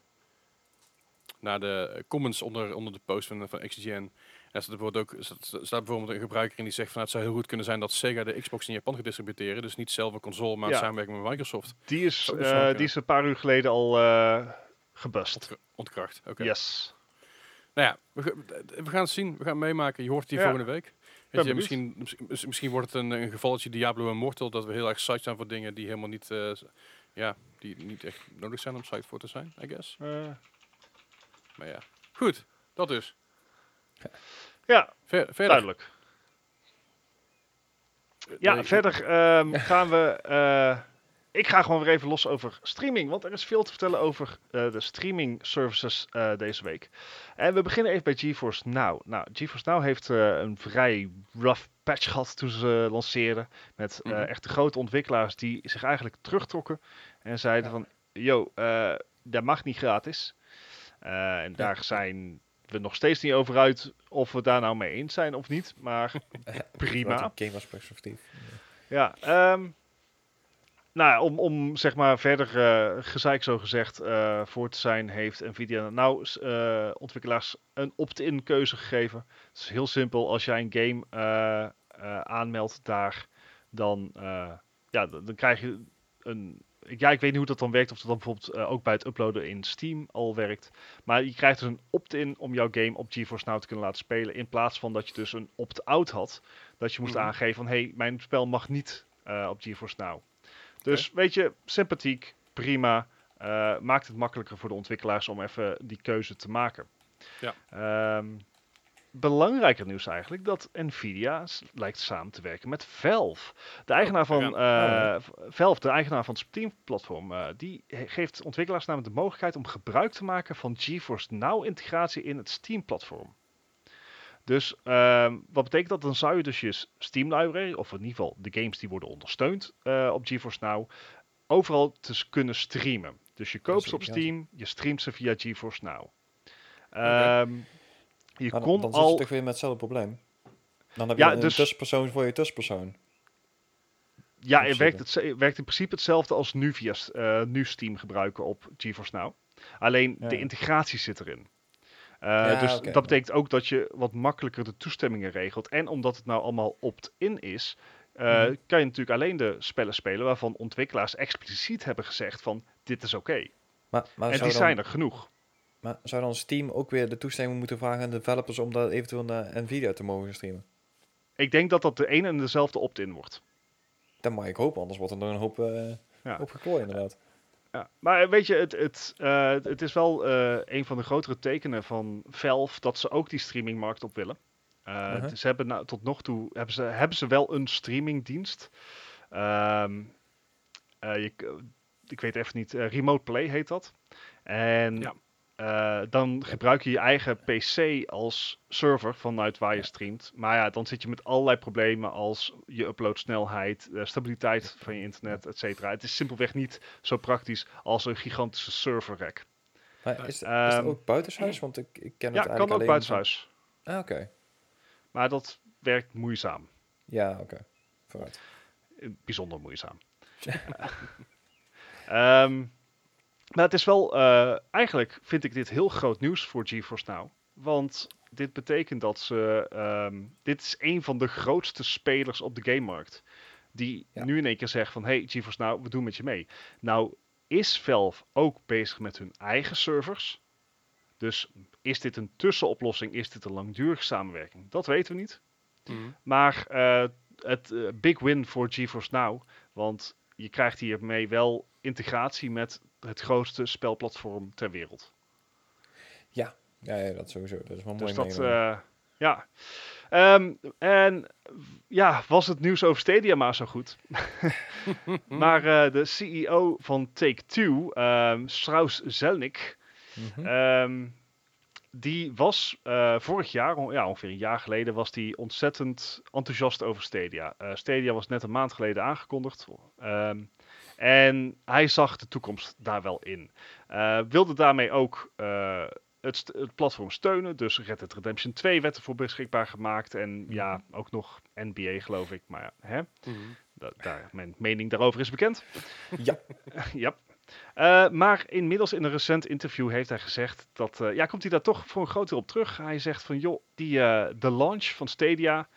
naar de comments onder, onder de post van, van XGN. Ja, er wordt ook, staat bijvoorbeeld een gebruiker in die zegt van het zou heel goed kunnen zijn dat Sega de Xbox in Japan gaat distributeren. Dus niet zelf een console, maar ja. samenwerking met Microsoft. Die is, uh, die is een paar uur geleden al uh, gebust. ontkracht, oké. Yes. Nou ja, we, we, gaan het zien. We gaan het meemaken. Je hoort het hier ja. volgende week. Je, misschien, misschien wordt het een, een gevalletje Diablo en Mortal dat we heel erg psyched zijn voor dingen die helemaal niet, uh, ja, die niet echt nodig zijn om psyched voor te zijn, I guess. Maar ja, goed. Dat dus. Ja, Ver, verder. duidelijk. Ja, verder um, gaan we... Uh, ik ga gewoon weer even los over streaming, want er is veel te vertellen over uh, de streaming services uh, deze week. En we beginnen even bij GeForce Now. Nou, GeForce Now heeft een vrij rough patch gehad toen ze lanceerden. Met mm -hmm. echte grote ontwikkelaars die zich eigenlijk terugtrokken en zeiden ja. van... Yo, dat mag niet gratis. En daar zijn we nog steeds niet over uit of we daar nou mee eens zijn of niet. Maar prima. Game perspectief. Ja, um, nou, om, om zeg maar verder uh, gezeik zo gezegd uh, voor te zijn, heeft Nvidia nou uh, ontwikkelaars een opt-in keuze gegeven. Het is heel simpel. Als jij een game aanmeldt daar, dan, ja, dan, dan krijg je een ja, ik weet niet hoe dat dan werkt. Of dat dan bijvoorbeeld uh, ook bij het uploaden in Steam al werkt. Maar je krijgt dus een opt-in om jouw game op GeForce Now te kunnen laten spelen. In plaats van dat je dus een opt-out had. Dat je moest mm -hmm. aangeven van, hé, hey, mijn spel mag niet uh, op GeForce Now. Dus okay. weet je, sympathiek, prima. Uh, maakt het makkelijker voor de ontwikkelaars om even die keuze te maken. Ja. Um, belangrijker nieuws eigenlijk dat Nvidia lijkt samen te werken met Valve. De oh, eigenaar van uh, Valve, de eigenaar van het Steam-platform, uh, die geeft ontwikkelaars namelijk de mogelijkheid om gebruik te maken van GeForce Now integratie in het Steam-platform. Dus uh, wat betekent dat? Dan zou je dus je Steam library, of in ieder geval de games die worden ondersteund uh, op GeForce Now, overal te kunnen streamen. Dus je koopt ze op Steam, je streamt ze via GeForce Now. Um, je maar kon dan, al... zit je toch weer met hetzelfde probleem. Dan heb je ja, een dus... tussenpersoon voor je tussenpersoon. Ja, het werkt, het werkt in principe hetzelfde als nu via uh, nu Steam gebruiken op GeForce Now. Alleen ja. de integratie zit erin. Uh, ja, dus okay. dat betekent ook dat je wat makkelijker de toestemmingen regelt. En omdat het nou allemaal opt-in is, uh, mm. kan je natuurlijk alleen de spellen spelen waarvan ontwikkelaars expliciet hebben gezegd van dit is oké. Okay. Maar, maar en die dan... zijn er genoeg. Maar zou dan Steam ook weer de toestemming moeten vragen aan de developers om dat eventueel naar Nvidia te mogen streamen? Ik denk dat dat de ene en dezelfde opt-in wordt. Dat mag ik hopen, anders wordt er nog een hoop, uh, ja. hoop geklooi inderdaad. Ja, maar weet je, het, het, uh, het is wel uh, een van de grotere tekenen van Valve dat ze ook die streamingmarkt op willen. -huh. dus ze hebben nou, tot nog toe hebben ze, hebben ze wel een streamingdienst. Um, je, ik weet even niet, Remote Play heet dat. En ja. Uh, dan gebruik je je eigen PC als server vanuit waar je streamt. Maar ja, dan zit je met allerlei problemen als je uploadsnelheid, de stabiliteit van je internet, et cetera. Het is simpelweg niet zo praktisch als een gigantische server rack. Maar is, um, is het ook buitenshuis? Want ik, ik ken ja, het eigenlijk kan ook buitenshuis. Van... Ah, oké. Okay. Maar dat werkt moeizaam. Ja, oké. Okay. Vooruit. Bijzonder moeizaam. um, Maar het is wel, uh, eigenlijk vind ik dit heel groot nieuws voor GeForce Now. Want dit betekent dat ze, um, dit is een van de grootste spelers op de gamemarkt. Die ja. nu in één keer zegt van, hey GeForce Now, we doen met je mee. Nou is Valve ook bezig met hun eigen servers. Dus is dit een tussenoplossing? Is dit een langdurige samenwerking? Dat weten we niet. Mhm. Maar uh, het uh, big win voor GeForce Now. Want je krijgt hiermee wel integratie met het grootste spelplatform ter wereld. Ja, ja, ja dat sowieso. Dat is wel dus mooi. Dat, uh, ja. Um, en ja, was het nieuws over Stadia maar zo goed? maar uh, de CEO van Take-Two, um, Strauss Zelnick, mm -hmm. um, die was uh, vorig jaar, ja, ongeveer een jaar geleden, was die ontzettend enthousiast over Stadia. Uh, Stadia was net een maand geleden aangekondigd. Um, en hij zag de toekomst daar wel in. Uh, wilde daarmee ook het, het, platform steunen. Dus Red Dead Redemption 2 werd ervoor beschikbaar gemaakt. En mm -hmm. ja, ook nog NBA geloof ik. Maar hè, mm -hmm. da daar, mijn mening daarover is bekend. Ja. ja. Uh, maar inmiddels in een recent interview heeft hij gezegd dat, uh, ja, komt hij daar toch voor een groot deel op terug. Hij zegt van, joh, die, uh, de launch van Stadia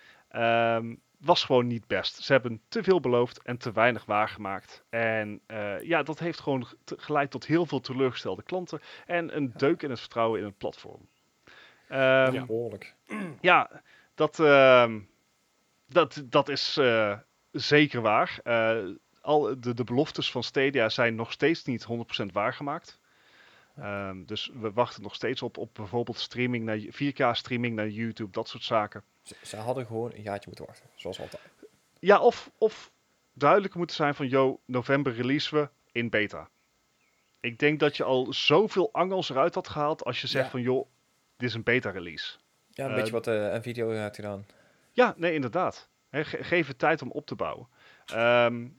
um, was gewoon niet best. Ze hebben te veel beloofd en te weinig waargemaakt. En ja, dat heeft gewoon geleid tot heel veel teleurgestelde klanten en een deuk in het vertrouwen in het platform. Um, ja, behoorlijk. Ja, dat, uh, dat, dat is zeker waar. Uh, al de, de beloftes van Stadia zijn nog steeds niet 100% waargemaakt. Um, dus we wachten nog steeds op, op bijvoorbeeld streaming naar 4K streaming naar YouTube, dat soort zaken. Ze, ze, hadden gewoon een jaartje moeten wachten, zoals altijd. Ja, of, of duidelijk moeten zijn van, yo, november releasen we in beta. Ik denk dat je al zoveel angels eruit had gehaald als je zegt ja. van, joh, dit is een beta release. Ja, een uh, beetje wat uh, Nvidia heeft gedaan. Ja, nee, inderdaad. He, ge geef het tijd om op te bouwen. Um,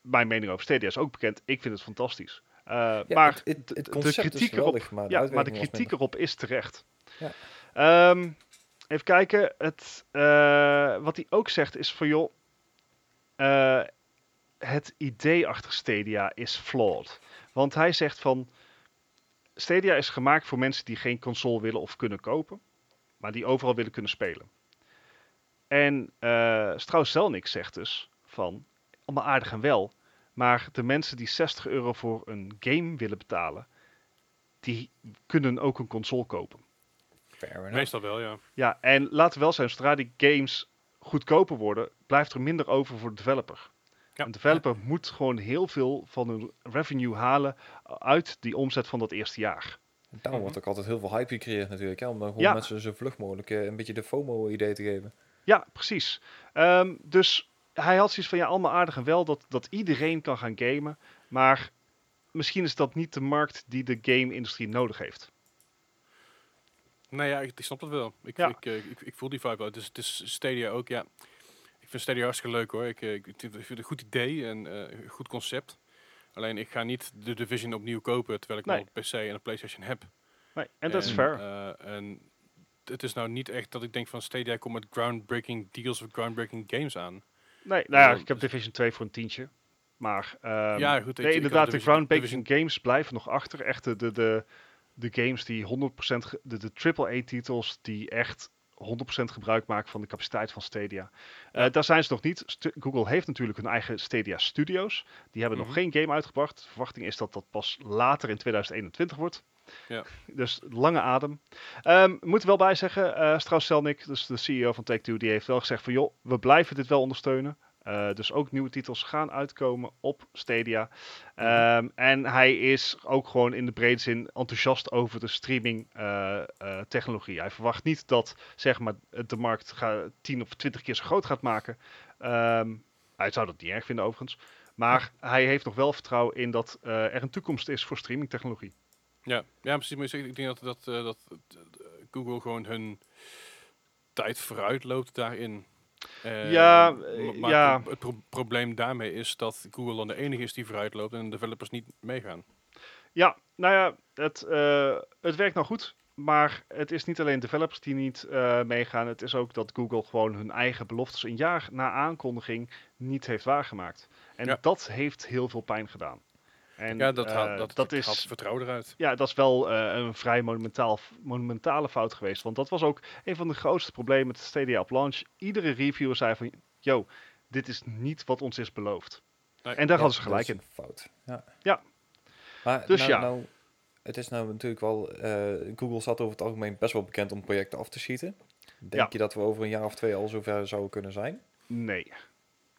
mijn mening over Stadia is ook bekend. Ik vind het fantastisch. Uh, ja, maar het, het, het de kritiek erop, maar, de ja, maar de kritiek erop is terecht. Ja. Um, even kijken. Het, uh, wat hij ook zegt is van joh, uh, het idee achter Stadia is flawed. Want hij zegt van Stadia is gemaakt voor mensen die geen console willen of kunnen kopen, maar die overal willen kunnen spelen. En uh, Strauss-Zelnick zegt dus van allemaal aardig en wel. Maar de mensen die 60 euro voor een game willen betalen, die kunnen ook een console kopen. Meestal wel, ja. Ja, en laten we wel zijn, zodra die games goedkoper worden, blijft er minder over voor de developer. Ja. Een developer ja. moet gewoon heel veel van hun revenue halen uit die omzet van dat eerste jaar. En daarom wordt ook altijd heel veel hype gecreëerd natuurlijk, hè? om dan gewoon ja. mensen zo vlug mogelijk uh, een beetje de FOMO-idee te geven. Ja, precies. Um, dus hij had zoiets van ja, allemaal aardig en wel dat, dat iedereen kan gaan gamen. Maar misschien is dat niet de markt die de game-industrie nodig heeft. Nou ja, ik, ik snap het wel. Ik, ja. ik, ik, ik, voel die vibe wel. Dus het is Stadia ook, ja. Ik vind Stadia hartstikke leuk hoor. Ik, ik, vind het een goed idee en uh, een goed concept. Alleen ik ga niet de Division opnieuw kopen terwijl ik nee. al een PC en een PlayStation heb. Nee, en dat is fair. Uh, en het is nou niet echt dat ik denk van Stadia komt met groundbreaking deals of groundbreaking games aan. Nee, nou ja, ik heb Division 2 voor een tientje. Maar um, ja, goed, nee, inderdaad, de groundbreaking games blijven nog achter. Echt de, de, de, de games die 100%, de, de AAA-titels die echt 100% gebruik maken van de capaciteit van Stadia. Uh, daar zijn ze nog niet. St Google heeft natuurlijk hun eigen Stadia Studios. Die hebben mm -hmm. nog geen game uitgebracht. De verwachting is dat dat pas later in 2021 wordt. Ja. Dus lange adem. Um, moet er wel bij zeggen, uh, Strauss Zelnick, dus de CEO van Take-Two, die heeft wel gezegd van joh, we blijven dit wel ondersteunen. Uh, dus ook nieuwe titels gaan uitkomen op Stadia. Um, en hij is ook gewoon in de brede zin enthousiast over de streaming uh, uh, technologie. Hij verwacht niet dat zeg maar, de markt ga, 10 of 20 keer zo groot gaat maken. Um, hij zou dat niet erg vinden overigens. Maar hij heeft nog wel vertrouwen in dat er een toekomst is voor streamingtechnologie. Ja, ja precies. Maar ik denk dat, dat, dat Google gewoon hun tijd vooruit loopt daarin. Uh, ja, maar ja. Het, pro probleem daarmee is dat Google dan de enige is die vooruit loopt en de developers niet meegaan. Ja, nou ja, het, uh, het werkt nou goed. Maar het is niet alleen developers die niet uh, meegaan. Het is ook dat Google gewoon hun eigen beloftes een jaar na aankondiging niet heeft waargemaakt. En ja. dat heeft heel veel pijn gedaan. En, ja, dat, haalt, dat, dat is vertrouwen eruit. Ja, dat is wel uh, een vrij monumentaal, monumentale fout geweest. Want dat was ook een van de grootste problemen met Stadia op launch. Iedere reviewer zei van, yo, dit is niet wat ons is beloofd. Nee, en daar ja, hadden ze gelijk in. Fout. Ja. ja. Maar dus nou, ja. Nou, het is nou natuurlijk wel... Google staat over het algemeen best wel bekend om projecten af te schieten. Denk je dat we over een jaar of twee al zover zouden kunnen zijn? Nee.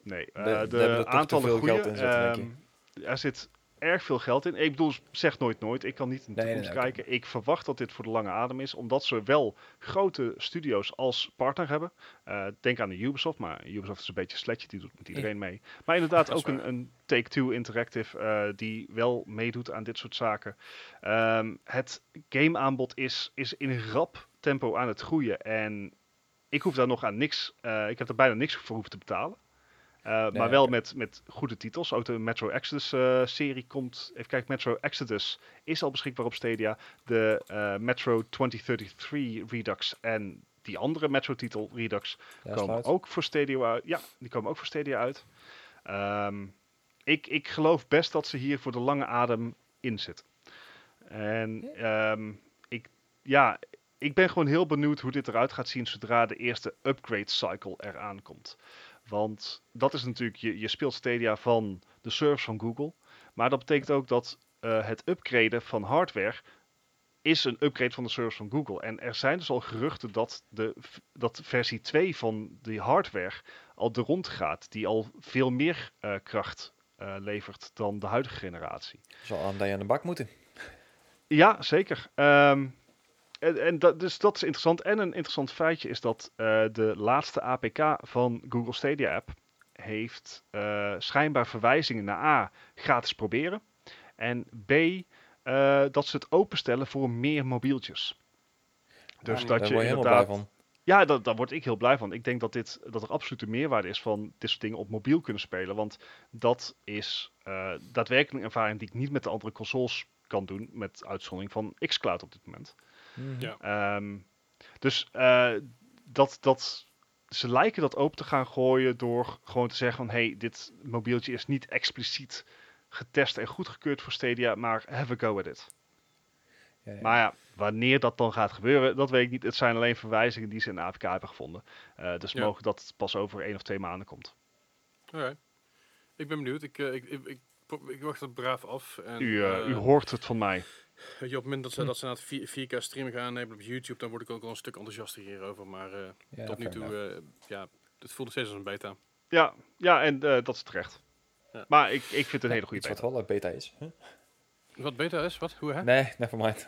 Nee. de, de aantallen goede, geld in zitten, Er zit erg veel geld in. Ik bedoel, zeg nooit nooit. Ik kan niet in de toekomst kijken. Ik verwacht dat dit voor de lange adem is, omdat ze wel grote studio's als partner hebben. Uh, denk aan de Ubisoft, maar Ubisoft is een beetje sletje, die doet met iedereen mee. Maar inderdaad ook een, een Take-Two Interactive uh, die wel meedoet aan dit soort zaken. Um, het gameaanbod is, is in rap tempo aan het groeien en ik hoef daar nog aan niks, uh, ik heb er bijna niks voor hoeven te betalen. Uh, maar wel met, met goede titels. Ook de Metro Exodus uh, serie komt. Even kijken, Metro Exodus is al beschikbaar op Stadia. De uh, Metro 2033 Redux en die andere Metro titel Redux komen ook voor Stadia uit. Ja, die komen ook voor Stadia uit. Um, ik, ik geloof best dat ze hier voor de lange adem in zitten. En um, ik, ja, ik ben gewoon heel benieuwd hoe dit eruit gaat zien zodra de eerste upgrade cycle eraan komt. Want dat is natuurlijk, je, je speelt Stadia van de servers van Google. Maar dat betekent ook dat uh, het upgraden van hardware is een upgrade van de servers van Google. En er zijn dus al geruchten dat, de, dat versie 2 van die hardware al de rond gaat. Die al veel meer uh, kracht uh, levert dan de huidige generatie. Zal aan aan de bak moeten. Ja, zeker. Um, en, en dat, dus dat is interessant. En een interessant feitje is dat uh, de laatste APK van Google Stadia app heeft uh, schijnbaar verwijzingen naar A, gratis proberen. En B, uh, dat ze het openstellen voor meer mobieltjes. Dus ja, dat je inderdaad... Van. Ja, dat, daar word ik heel blij van. Ik denk dat, dit, dat er absoluut een meerwaarde is van dit soort dingen op mobiel kunnen spelen. Want dat is daadwerkelijk een ervaring die ik niet met de andere consoles kan doen. Met uitzondering van xCloud op dit moment. Mhm. Ja. Ehm, dus uh, dat, dat, ze lijken dat open te gaan gooien door gewoon te zeggen van... hey, dit mobieltje is niet expliciet getest en goedgekeurd voor Stadia, maar have a go at it. Ja, ja. Maar ja, wanneer dat dan gaat gebeuren, dat weet ik niet. Het zijn alleen verwijzingen die ze in de APK hebben gevonden. Uh, dus ja. mogen dat het pas over één of twee maanden komt. Oké. Ik ben benieuwd. Ik, uh, ik, ik, ik, ik, wacht het braaf af. En, u, u hoort het van mij. Weet je, op het moment dat ze, hm. dat ze naar het 4K streaming gaan nemen op YouTube, dan word ik ook wel een stuk enthousiaster hierover. Maar uh, ja, tot nu toe, uh, ja, het voelt steeds als een beta. Ja, ja en uh, dat is terecht. Ja. Maar ik, ik vind het een hele goede beta. Wat wel een beta is. Huh? Wat beta is? Wat? Hoe hè? Nee, nevermind.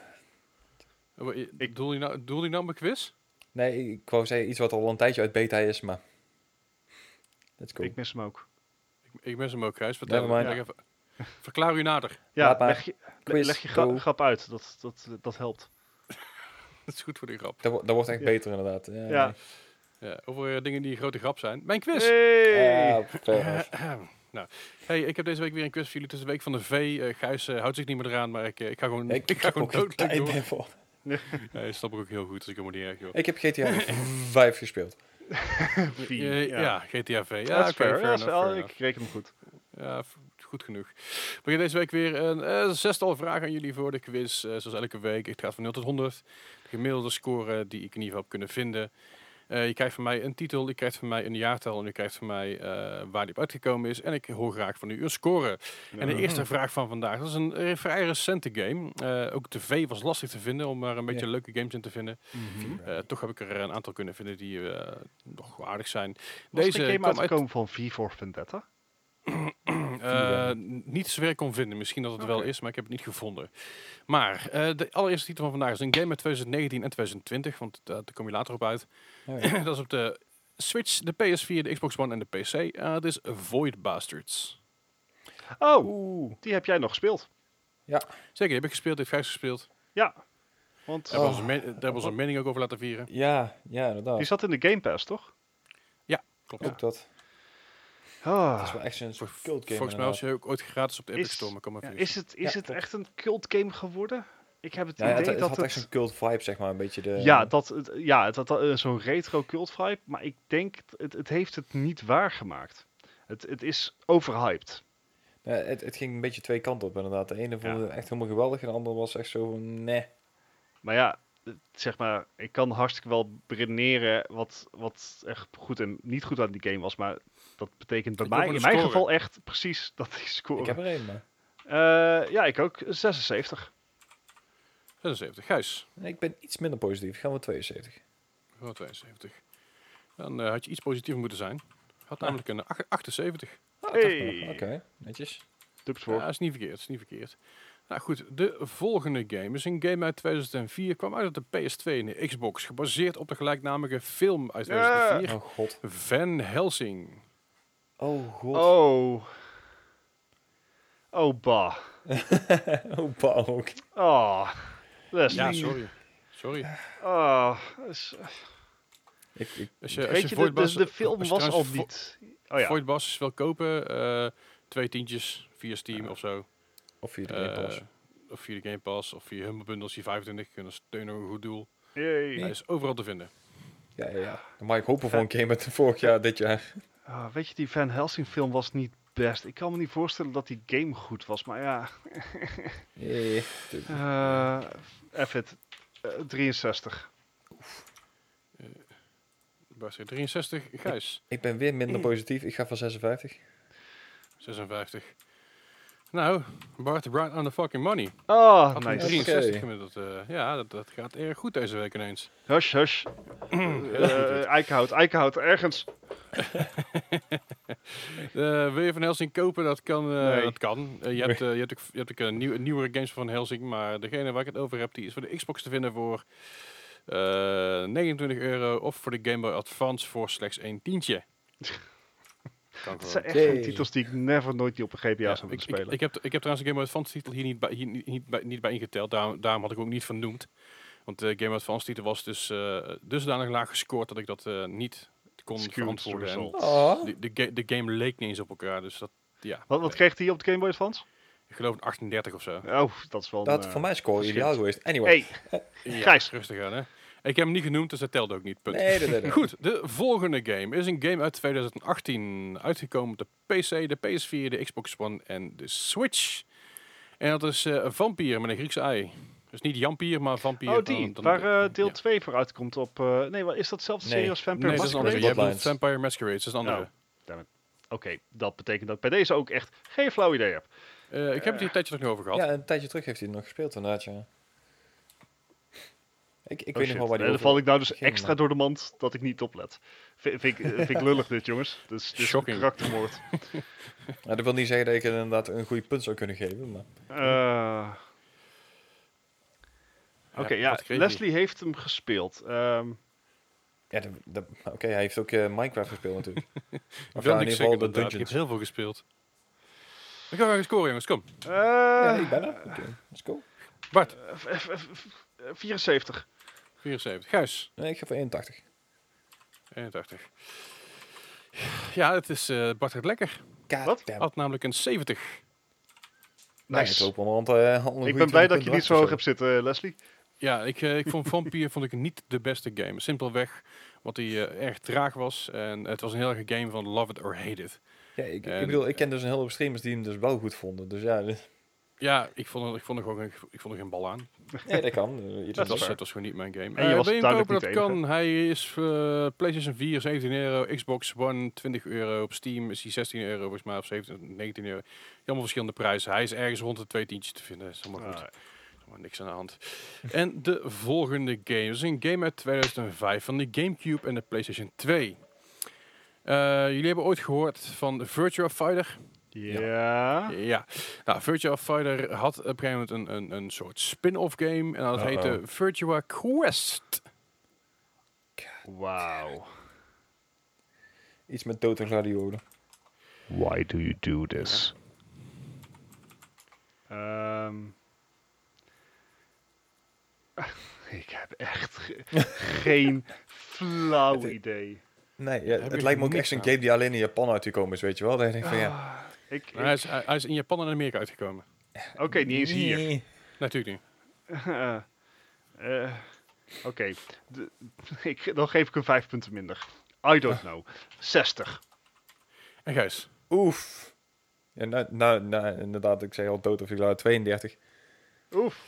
Oh, ik bedoel je nou, bedoel je nou mijn quiz? Nee, ik wou zeggen iets wat al een tijdje uit beta is, maar... Let's go. Ik mis hem ook. Ik, ik mis hem ook, Gijs. Vertel ja. even. Verklaar u nader. Ja, leg je, leg je gra grap uit. Dat, dat, dat helpt. dat is goed voor die grap. Dat, dat wordt echt beter inderdaad. Ja. ja. ja over uh, dingen die een grote grap zijn. Mijn quiz! Hey! nou, hey, ik heb deze week weer een quiz voor jullie. Het is de week van de V. Uh, Gijs uh, houdt zich niet meer eraan, maar ik, ik ga gewoon, ik, ik ga gewoon dood door. voor. ja, snap ik ook heel goed, dus ik helemaal niet erg, joh. Ik heb GTA 5 gespeeld. ja, ja, GTA V. Ja, oké, okay, fair Ik reken hem goed. Ja, goed genoeg. We deze week weer een uh, zestal vragen aan jullie voor de quiz. Uh, zoals elke week. Ik ga van 0 tot 100. De gemiddelde score die ik in ieder geval heb kunnen vinden. Uh, je krijgt van mij een titel, je krijgt van mij een jaartal en je krijgt van mij waar die op uitgekomen is. En ik hoor graag van u een score. En de eerste vraag van vandaag, dat is een vrij recente game. ook de V was lastig te vinden om er een beetje leuke games in te vinden. Mm -hmm. toch heb ik er een aantal kunnen vinden die nog aardig zijn. Was Deze de game uitgekomen van V for Vendetta? Uh, niet zover kon vinden. Misschien dat het okay. wel is, maar ik heb het niet gevonden. Maar uh, de allereerste titel van vandaag is een game met 2019 en 2020, want uh, daar kom je later op uit. Oh, ja. dat is op de Switch, de PS4, de Xbox One en de PC. Het is Void Bastards. Oh, Oeh. die heb jij nog gespeeld. Ja. Zeker, die heb ik gespeeld, heeft Gijs gespeeld. Ja. Want daar oh. hebben we onze mening ook over laten vieren. Ja, ja, inderdaad. Die zat in de Game Pass, toch? Ja, klopt. Ook dat. Oh. Dat is wel echt een soort cult game. Volgens mij was je ook ooit gratis op de Epic Store. Maar ja, is het, is ja, het echt een cult game geworden? Ik heb het ja, idee het, het dat had echt een cult vibe, zeg maar, een beetje de... Ja, dat, het, ja, het had uh, zo'n retro cult vibe, maar ik denk, het, het heeft het niet waargemaakt. Het, het is overhyped. Ja, het, het ging een beetje twee kanten op, inderdaad. De ene vond het echt helemaal geweldig, en de andere was echt zo van, nee. Maar ja, zeg maar, ik kan hartstikke wel redeneren wat, wat echt goed en niet goed aan die game was, maar dat betekent bij mij, in mijn geval echt precies dat die score. Ik heb er één, maar. Uh, ja, ik ook. 76. 76. Gijs? Ik ben iets minder positief. Gaan we 72. Gaan we 72. Dan uh, had je iets positiever moeten zijn. Had ah. namelijk een 78. Ah, hey. Oké, okay. netjes. Ja, is niet verkeerd, is niet verkeerd. Nou goed, de volgende game is een game uit 2004. Kwam uit op de PS2 en de Xbox. Gebaseerd op de gelijkname film uit 2004. Oh god. Van Helsing. Oh god. Oh. Oh bah. oh bah ook. Oh. Ja, sorry. Sorry. Oh. Ik, ik, als je, als je, de, de, de, film was al niet... Oh ja. Bas wil kopen, uh, twee tientjes via Steam of zo. Of via de Game Pass. Uh, of via de Game Pass, of via Humble Bundles, die 25 kunnen steunen een goed doel. Yay. Hij is overal te vinden. Ja, ja, ja. Dan mag ik hopen voor een game met vorig jaar, dit jaar. Uh, weet je, die Van Helsing film was niet best. Ik kan me niet voorstellen dat die game goed was, maar ja. yeah, uh, F it. 63. Oef. 63, Gijs. Ik, ik, ben weer minder positief. Ik ga van 56. 56. Nou, Bart, right on the fucking money. Oh, nice. 63 okay. gemiddeld. Uh, ja, dat, dat, gaat erg goed deze week ineens. Hush, hush. uh, eikenhout, eikenhout, ergens. uh, wil je van Helsing kopen? Dat kan. Nee. Dat kan. je hebt, je hebt, ook, je hebt ook een nieuw, nieuwere games van Helsing, maar degene waar ik het over heb, die is voor de Xbox te vinden voor 29 euro of voor de Game Boy Advance voor slechts een tientje. Het zijn echt okay. titels die ik never nooit die op een GBA zou willen spelen. Ik, ik, heb, ik heb trouwens een Game Boy Advance titel hier niet bij, hier, niet, bij, niet bij ingeteld. Daarom, daarom had ik ook niet vernoemd. Want de Game Boy Advance titel was dus uh, dusdanig laag gescoord dat ik dat uh, niet kon Skewed verantwoorden. En oh. de, de, de, game leek niet eens op elkaar. Dus dat, ja. Wat, wat kreeg hij op de Game Boy Advance? Ik geloof een 38 of zo. Oh, dat is wel Dat een, voor mij score ideaal geweest. Anyway. Hey, Gijs. Rustig aan, hè. Ik heb hem niet genoemd, dus dat telt ook niet. Punt. Nee, nee, nee, Goed, de volgende game is een game uit 2018. Uitgekomen op de PC, de PS4, de Xbox One en de Switch. En dat is uh, Vampier met een Griekse ei. Dus niet Jampier, maar Vampier. Oh, die. Dan, waar uh, deel 2 ja. voor uitkomt op... Uh, nee, wat, is dat zelfde serie als Vampire nee, Masquerade? Nee, dat is andere. Vampire Masquerade, dat is een andere. Oh, Oké, okay, dat betekent dat ik bij deze ook echt geen flauw idee heb. Uh, ik heb het hier een tijdje terug over gehad. Ja, een tijdje terug heeft hij nog gespeeld inderdaad, ja. Ik, ik oh weet nog wel waar die Dan val ik nou dus extra door de mand dat ik niet oplet. V vind, ik, vind ik lullig dit, jongens. Dus, dus Shocking. karaktermoord. ja, dat wil niet zeggen dat ik inderdaad een goede punt zou kunnen geven, maar... Uh, Oké, okay, ja, ja Leslie heeft hem gespeeld. Um, ja, Oké, okay, hij heeft ook uh, Minecraft gespeeld natuurlijk. of ja, in ieder geval de dungeons. Ik heb heel veel gespeeld. We gaan weer scoren, jongens. Kom. Uh, ja, ik ben er. Oké, okay. let's go. Bart. 74. 74. Gijs? Nee, ik ga voor 81. 81. Ja, het is uh, Bart het lekker. Wat? Had namelijk een 70. Nice. Nee, want, uh, ik ben blij dat je niet zo hoog hebt zitten, Leslie. Ja, ik, uh, ik vond Vampire vond ik niet de beste game. Simpelweg, wat hij uh, erg traag was. En het was een heel erg game van love it or hate it. Ja, ik, en, ik bedoel, ik ken dus een heleboel streamers die hem dus wel goed vonden. Dus ja... Ja, ik vond, er, ik, vond er gewoon, ik vond er geen bal aan. Ja, dat kan. Uh, dat was, het was gewoon niet mijn game. En je uh, was je kopen, dat kan. Hij is uh, PlayStation 4 17 euro, Xbox One 20 euro, op Steam is hij 16 euro volgens mij, of 17, 19 euro. Helemaal verschillende prijzen. Hij is ergens rond de twee tientjes te vinden. Dat is helemaal goed. Ah. niks aan de hand. en de volgende game is een game uit 2005 van de Gamecube en de PlayStation 2. jullie hebben ooit gehoord van Virtua Fighter? Ja. Ja. Nou, Virtua Fighter had op een gegeven moment een, een, een soort spin-off game. En dat uh -oh. heette Virtua Quest. Wauw. Iets met dood en gladiolen. Why do you do this? Ja. Um. ik heb echt ge geen flauw idee. Nee, ja, het lijkt me ook echt een game die alleen in Japan uitgekomen is, weet je wel. Dat ik denk van ja. Ik, ik... Hij, is, hij, is, in Japan en Amerika uitgekomen. Oké, okay, niet eens hier. Nee. Natuurlijk niet. uh, uh, Oké, okay. dan geef ik een vijf punten minder. I don't know. 60. En Gijs? Oef. Ja, nou, nou, nou, inderdaad, ik zei al dood of ik 32. Oef.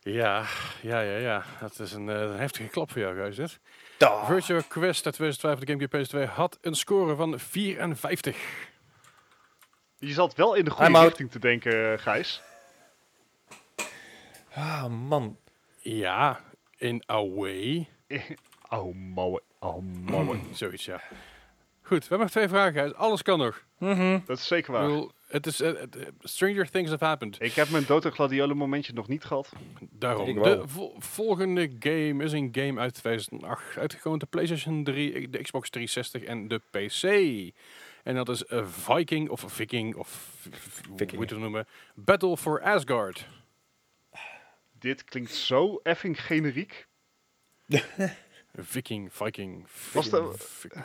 Ja, ja, ja, ja. Dat is een, uh, een heftige klap voor jou, Gijs. Dit. Virtual Quest uit 2012 de GameCube PS2 had een score van 54. Je zat wel in de goede richting te denken, Gijs. Ah, man. Ja, in a way. oh, mooi. Oh, mooi. Zoiets, ja. Goed, we hebben nog twee vragen. Alles kan nog. Mhm. Dat is zeker waar. het is, uh, stranger things have happened. Ik heb mijn Dota Gladiolen momentje nog niet gehad. Daarom. De volgende game is een game uit 2008. Uitgekomen de PlayStation 3, de Xbox 360 en de PC. En dat is een Viking of Viking of Viking. hoe moet je het noemen? Battle for Asgard. Dit klinkt zo effing generiek. Viking, Viking, Was de,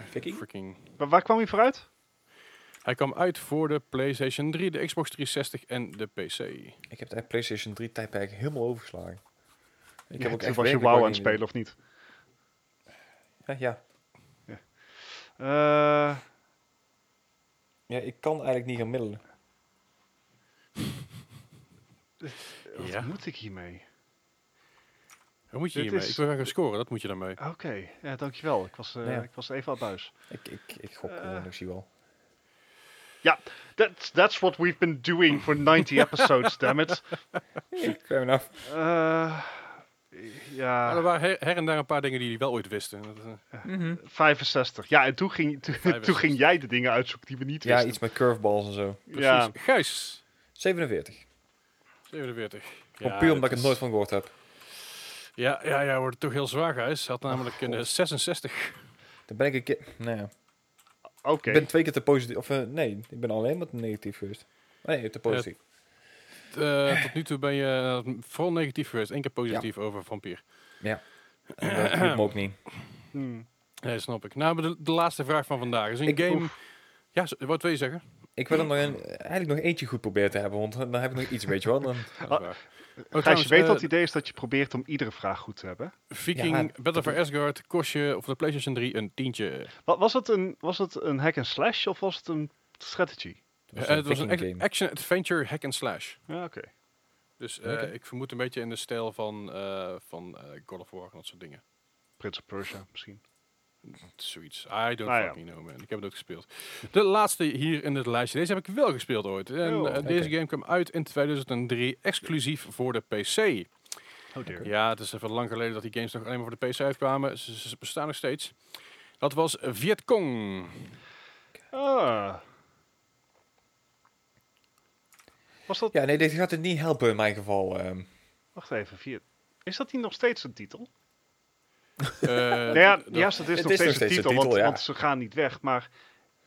Viking? Viking. Waar kwam hij vooruit? Hij kwam uit voor de PlayStation 3, de Xbox 360 en de PC. Ik heb de PlayStation 3 tijdperk helemaal overgeslagen. Ik heb ook echt was je WoW aan het spelen of niet? Ja. ja. Ja. Uh, ja, ik kan eigenlijk niet gaan middelen. Wat ja. moet ik hiermee? Hoe moet je hiermee? Ik wil graag gaan scoren, dat moet je daarmee. Oké, okay. ja, dankjewel. Ik was, uh, ik was even al buis. Ik, ik, ik gok uh, gewoon, ik zie wel. Ja, that's, that's what we've been doing for 90 episodes, damn it. Fair enough. Uh, ja. er waren her, en daar een paar dingen die jullie wel ooit wisten. Mm -hmm. 65. Ja, en toen ging, toen, toen ging jij de dingen uitzoeken die we niet wisten. Ja, iets met curveballs en zo. Precies. Ja. Gijs. 47. 47. Ja, puur omdat ik het nooit van gehoord heb. Ja, ja, ja, wordt toch heel zwaar, Gijs. Had namelijk een 66. Dan ben ik een keer... Nou ja. Oké. Ik ben twee keer te positief. Of uh, nee, ik ben alleen maar te negatief geweest. Nee, te positief. Uh, tot nu toe ben je uh, vooral negatief geweest. Eén keer positief ja. over Vampier. Ja. En dat lukt me ook niet. Hmm. Nee, snap ik. Nou, de, de laatste vraag van vandaag is een ik game... Ja, wat wil je zeggen? Ik wil er nog een, eigenlijk nog eentje goed proberen te hebben, want dan heb ik nog iets, weet je wel. Dan... Ah, Oh, Gijs, je weet uh, het idee is dat je probeert om iedere vraag goed te hebben. Viking ja, Battle for Asgard kost je op de PlayStation 3 een tientje. Wat, was, het een, was het een hack and slash of was het een strategy? Het was een, uh, het was een action-adventure hack and slash. Ja, oké. Dus uh, okay. ik vermoed een beetje in de stijl van, uh, van God of War en dat soort dingen. Prince of Persia misschien. Zoiets. I don't ah, fucking ja. know, man. Ik heb het ook gespeeld. De laatste hier in het lijstje. Deze heb ik wel gespeeld ooit. En oh, deze game kwam uit in 2003, exclusief voor de PC. Oh dear. Ja, het is even lang geleden dat die games nog alleen maar voor de PC uitkwamen. Ze, ze bestaan nog steeds. Dat was Vietcong. Ah. Was dat... Ja, nee, dit gaat het niet helpen in mijn geval. Um. Wacht even, Viet. Is dat hier nog steeds een titel? Uh, nou ja, juist, het is nog steeds een titel, titel want, ja. want, ze gaan niet weg. Maar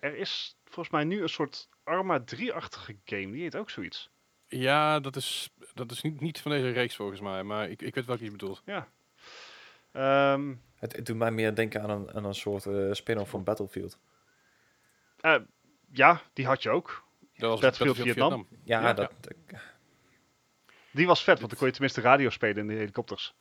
er is volgens mij nu een soort Arma 3-achtige game, die heet ook zoiets. Ja, dat is, dat is niet, niet van deze reeks volgens mij, maar ik, ik weet welke je bedoelt. Ja. Um, het, het, doet mij meer denken aan een, aan een soort uh, spin-off van Battlefield. Uh, ja, die had je ook. Dat was Battlefield, Battlefield Vietnam. Vietnam. Ja, ja, dat... Die was vet, want dan kon je tenminste radio spelen in de helikopters.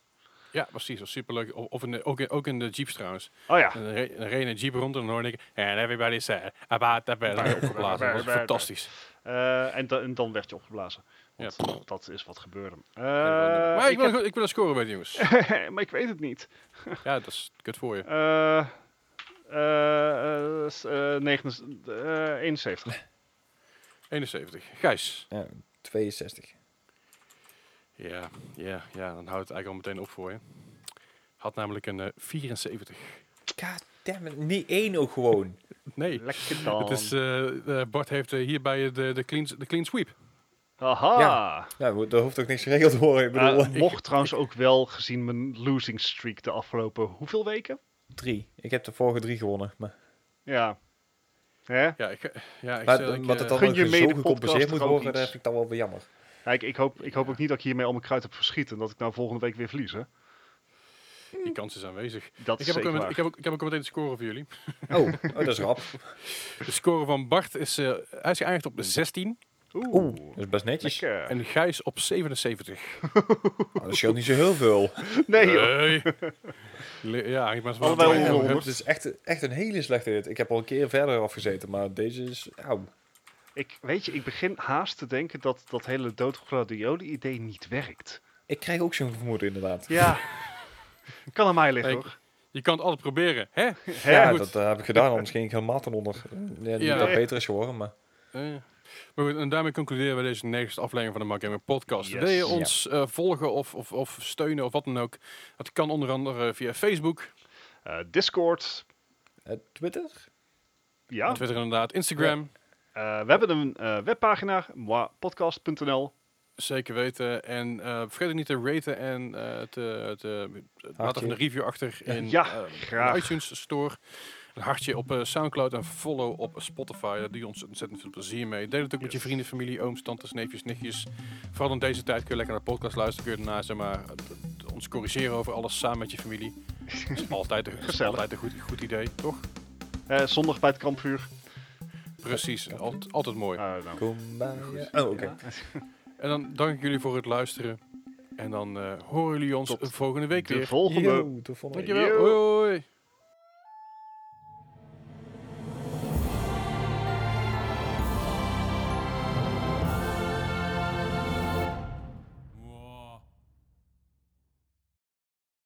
Ja, precies. was superleuk. Of in de, ook, in, ook in de jeeps trouwens. Oh ja. En dan reed een jeep rond en dan hoorde ik... And everybody said about that opgeblazen. dat was fantastisch. Uh, en, en, dan werd je opgeblazen. ja. dat is wat gebeurde. Uh, maar ik, ik, wil, heb... ik wil een score bij jongens. maar ik weet het niet. ja, dat is kut voor je. Uh, uh, 71. 71. Gijs. Ja, 62. Ja, ja, ja, dan houdt het eigenlijk al meteen op voor je. Had namelijk een uh, 74. God damn it, niet één ook gewoon. nee, lekker dan. Het is, uh, Bart heeft uh, hierbij de, de, clean, de clean sweep. Aha. Ja, ja er hoeft ook niks geregeld te worden. Ik bedoel, uh, mocht trouwens ook wel gezien mijn losing streak de afgelopen hoeveel weken? Drie. Ik heb de vorige drie gewonnen. Maar... Ja. Hè? Ja, ik, ja, ik maar, zeg, ik, het dan je zo gecompenseerd moet worden, dat vind ik dan wel weer jammer. Ja, ik, ik, hoop, ik hoop ook niet dat ik hiermee al mijn kruid heb verschieten. En dat ik nou volgende week weer verlies, hè? Die kans is aanwezig. Dat ik, heb ook met, ik, heb ook, ik heb ook meteen de score voor jullie. Oh, oh dat is rap. De score van Bart is, uh, hij is geëindigd op 16. Oeh, Oeh, dat is best netjes. Lekker. En Gijs op 77. oh, dat scheelt niet zo heel veel. Nee, nee. ja, ik ben wel Allebei Het is echt, echt een hele slechte hit. Ik heb al een keer verder afgezeten, maar deze is... Ik, weet je, ik begin haast te denken dat dat hele doodgladiolen idee niet werkt. Ik krijg ook zo'n vermoeden, inderdaad. Ja, kan aan mij liggen, hoor. Je kan het altijd proberen, hè? Ja, dat uh, heb ik gedaan, anders ging ik helemaal ten onder. Ja, niet ja. dat beter is geworden, maar... Uh, Maar goed, en daarmee concluderen we deze negende aflevering van de Mark Gamer Podcast. Yes. Wil je ons uh, volgen of, of, of, steunen of wat dan ook? Dat kan onder andere via Facebook. Uh, Discord. Twitter? Ja. Twitter inderdaad. Instagram. Ja. we hebben een webpagina, podcast.nl. Zeker weten. En uh, vergeet niet te raten en uh, te, te laat een review achter in ja, uh, de iTunes Store. Een hartje op Soundcloud en follow op Spotify. Daar doe je ons ontzettend veel plezier mee. Deel het ook met je vrienden, familie, ooms, tantes, neefjes, nichtjes. Vooral in deze tijd kun je lekker naar de podcast luisteren. Kun je daarna zeg maar, ons corrigeren over alles samen met je familie. Dat is altijd, een, altijd een goed, goed idee, toch? zondag bij het kampvuur. Precies, altijd, altijd mooi. Kom bij Oh, oké. En dan dank ik jullie voor het luisteren. En dan uh, horen jullie ons Tot volgende week de weer. Volgende. Yo, de volgende. Dankjewel. Hoi. hoi.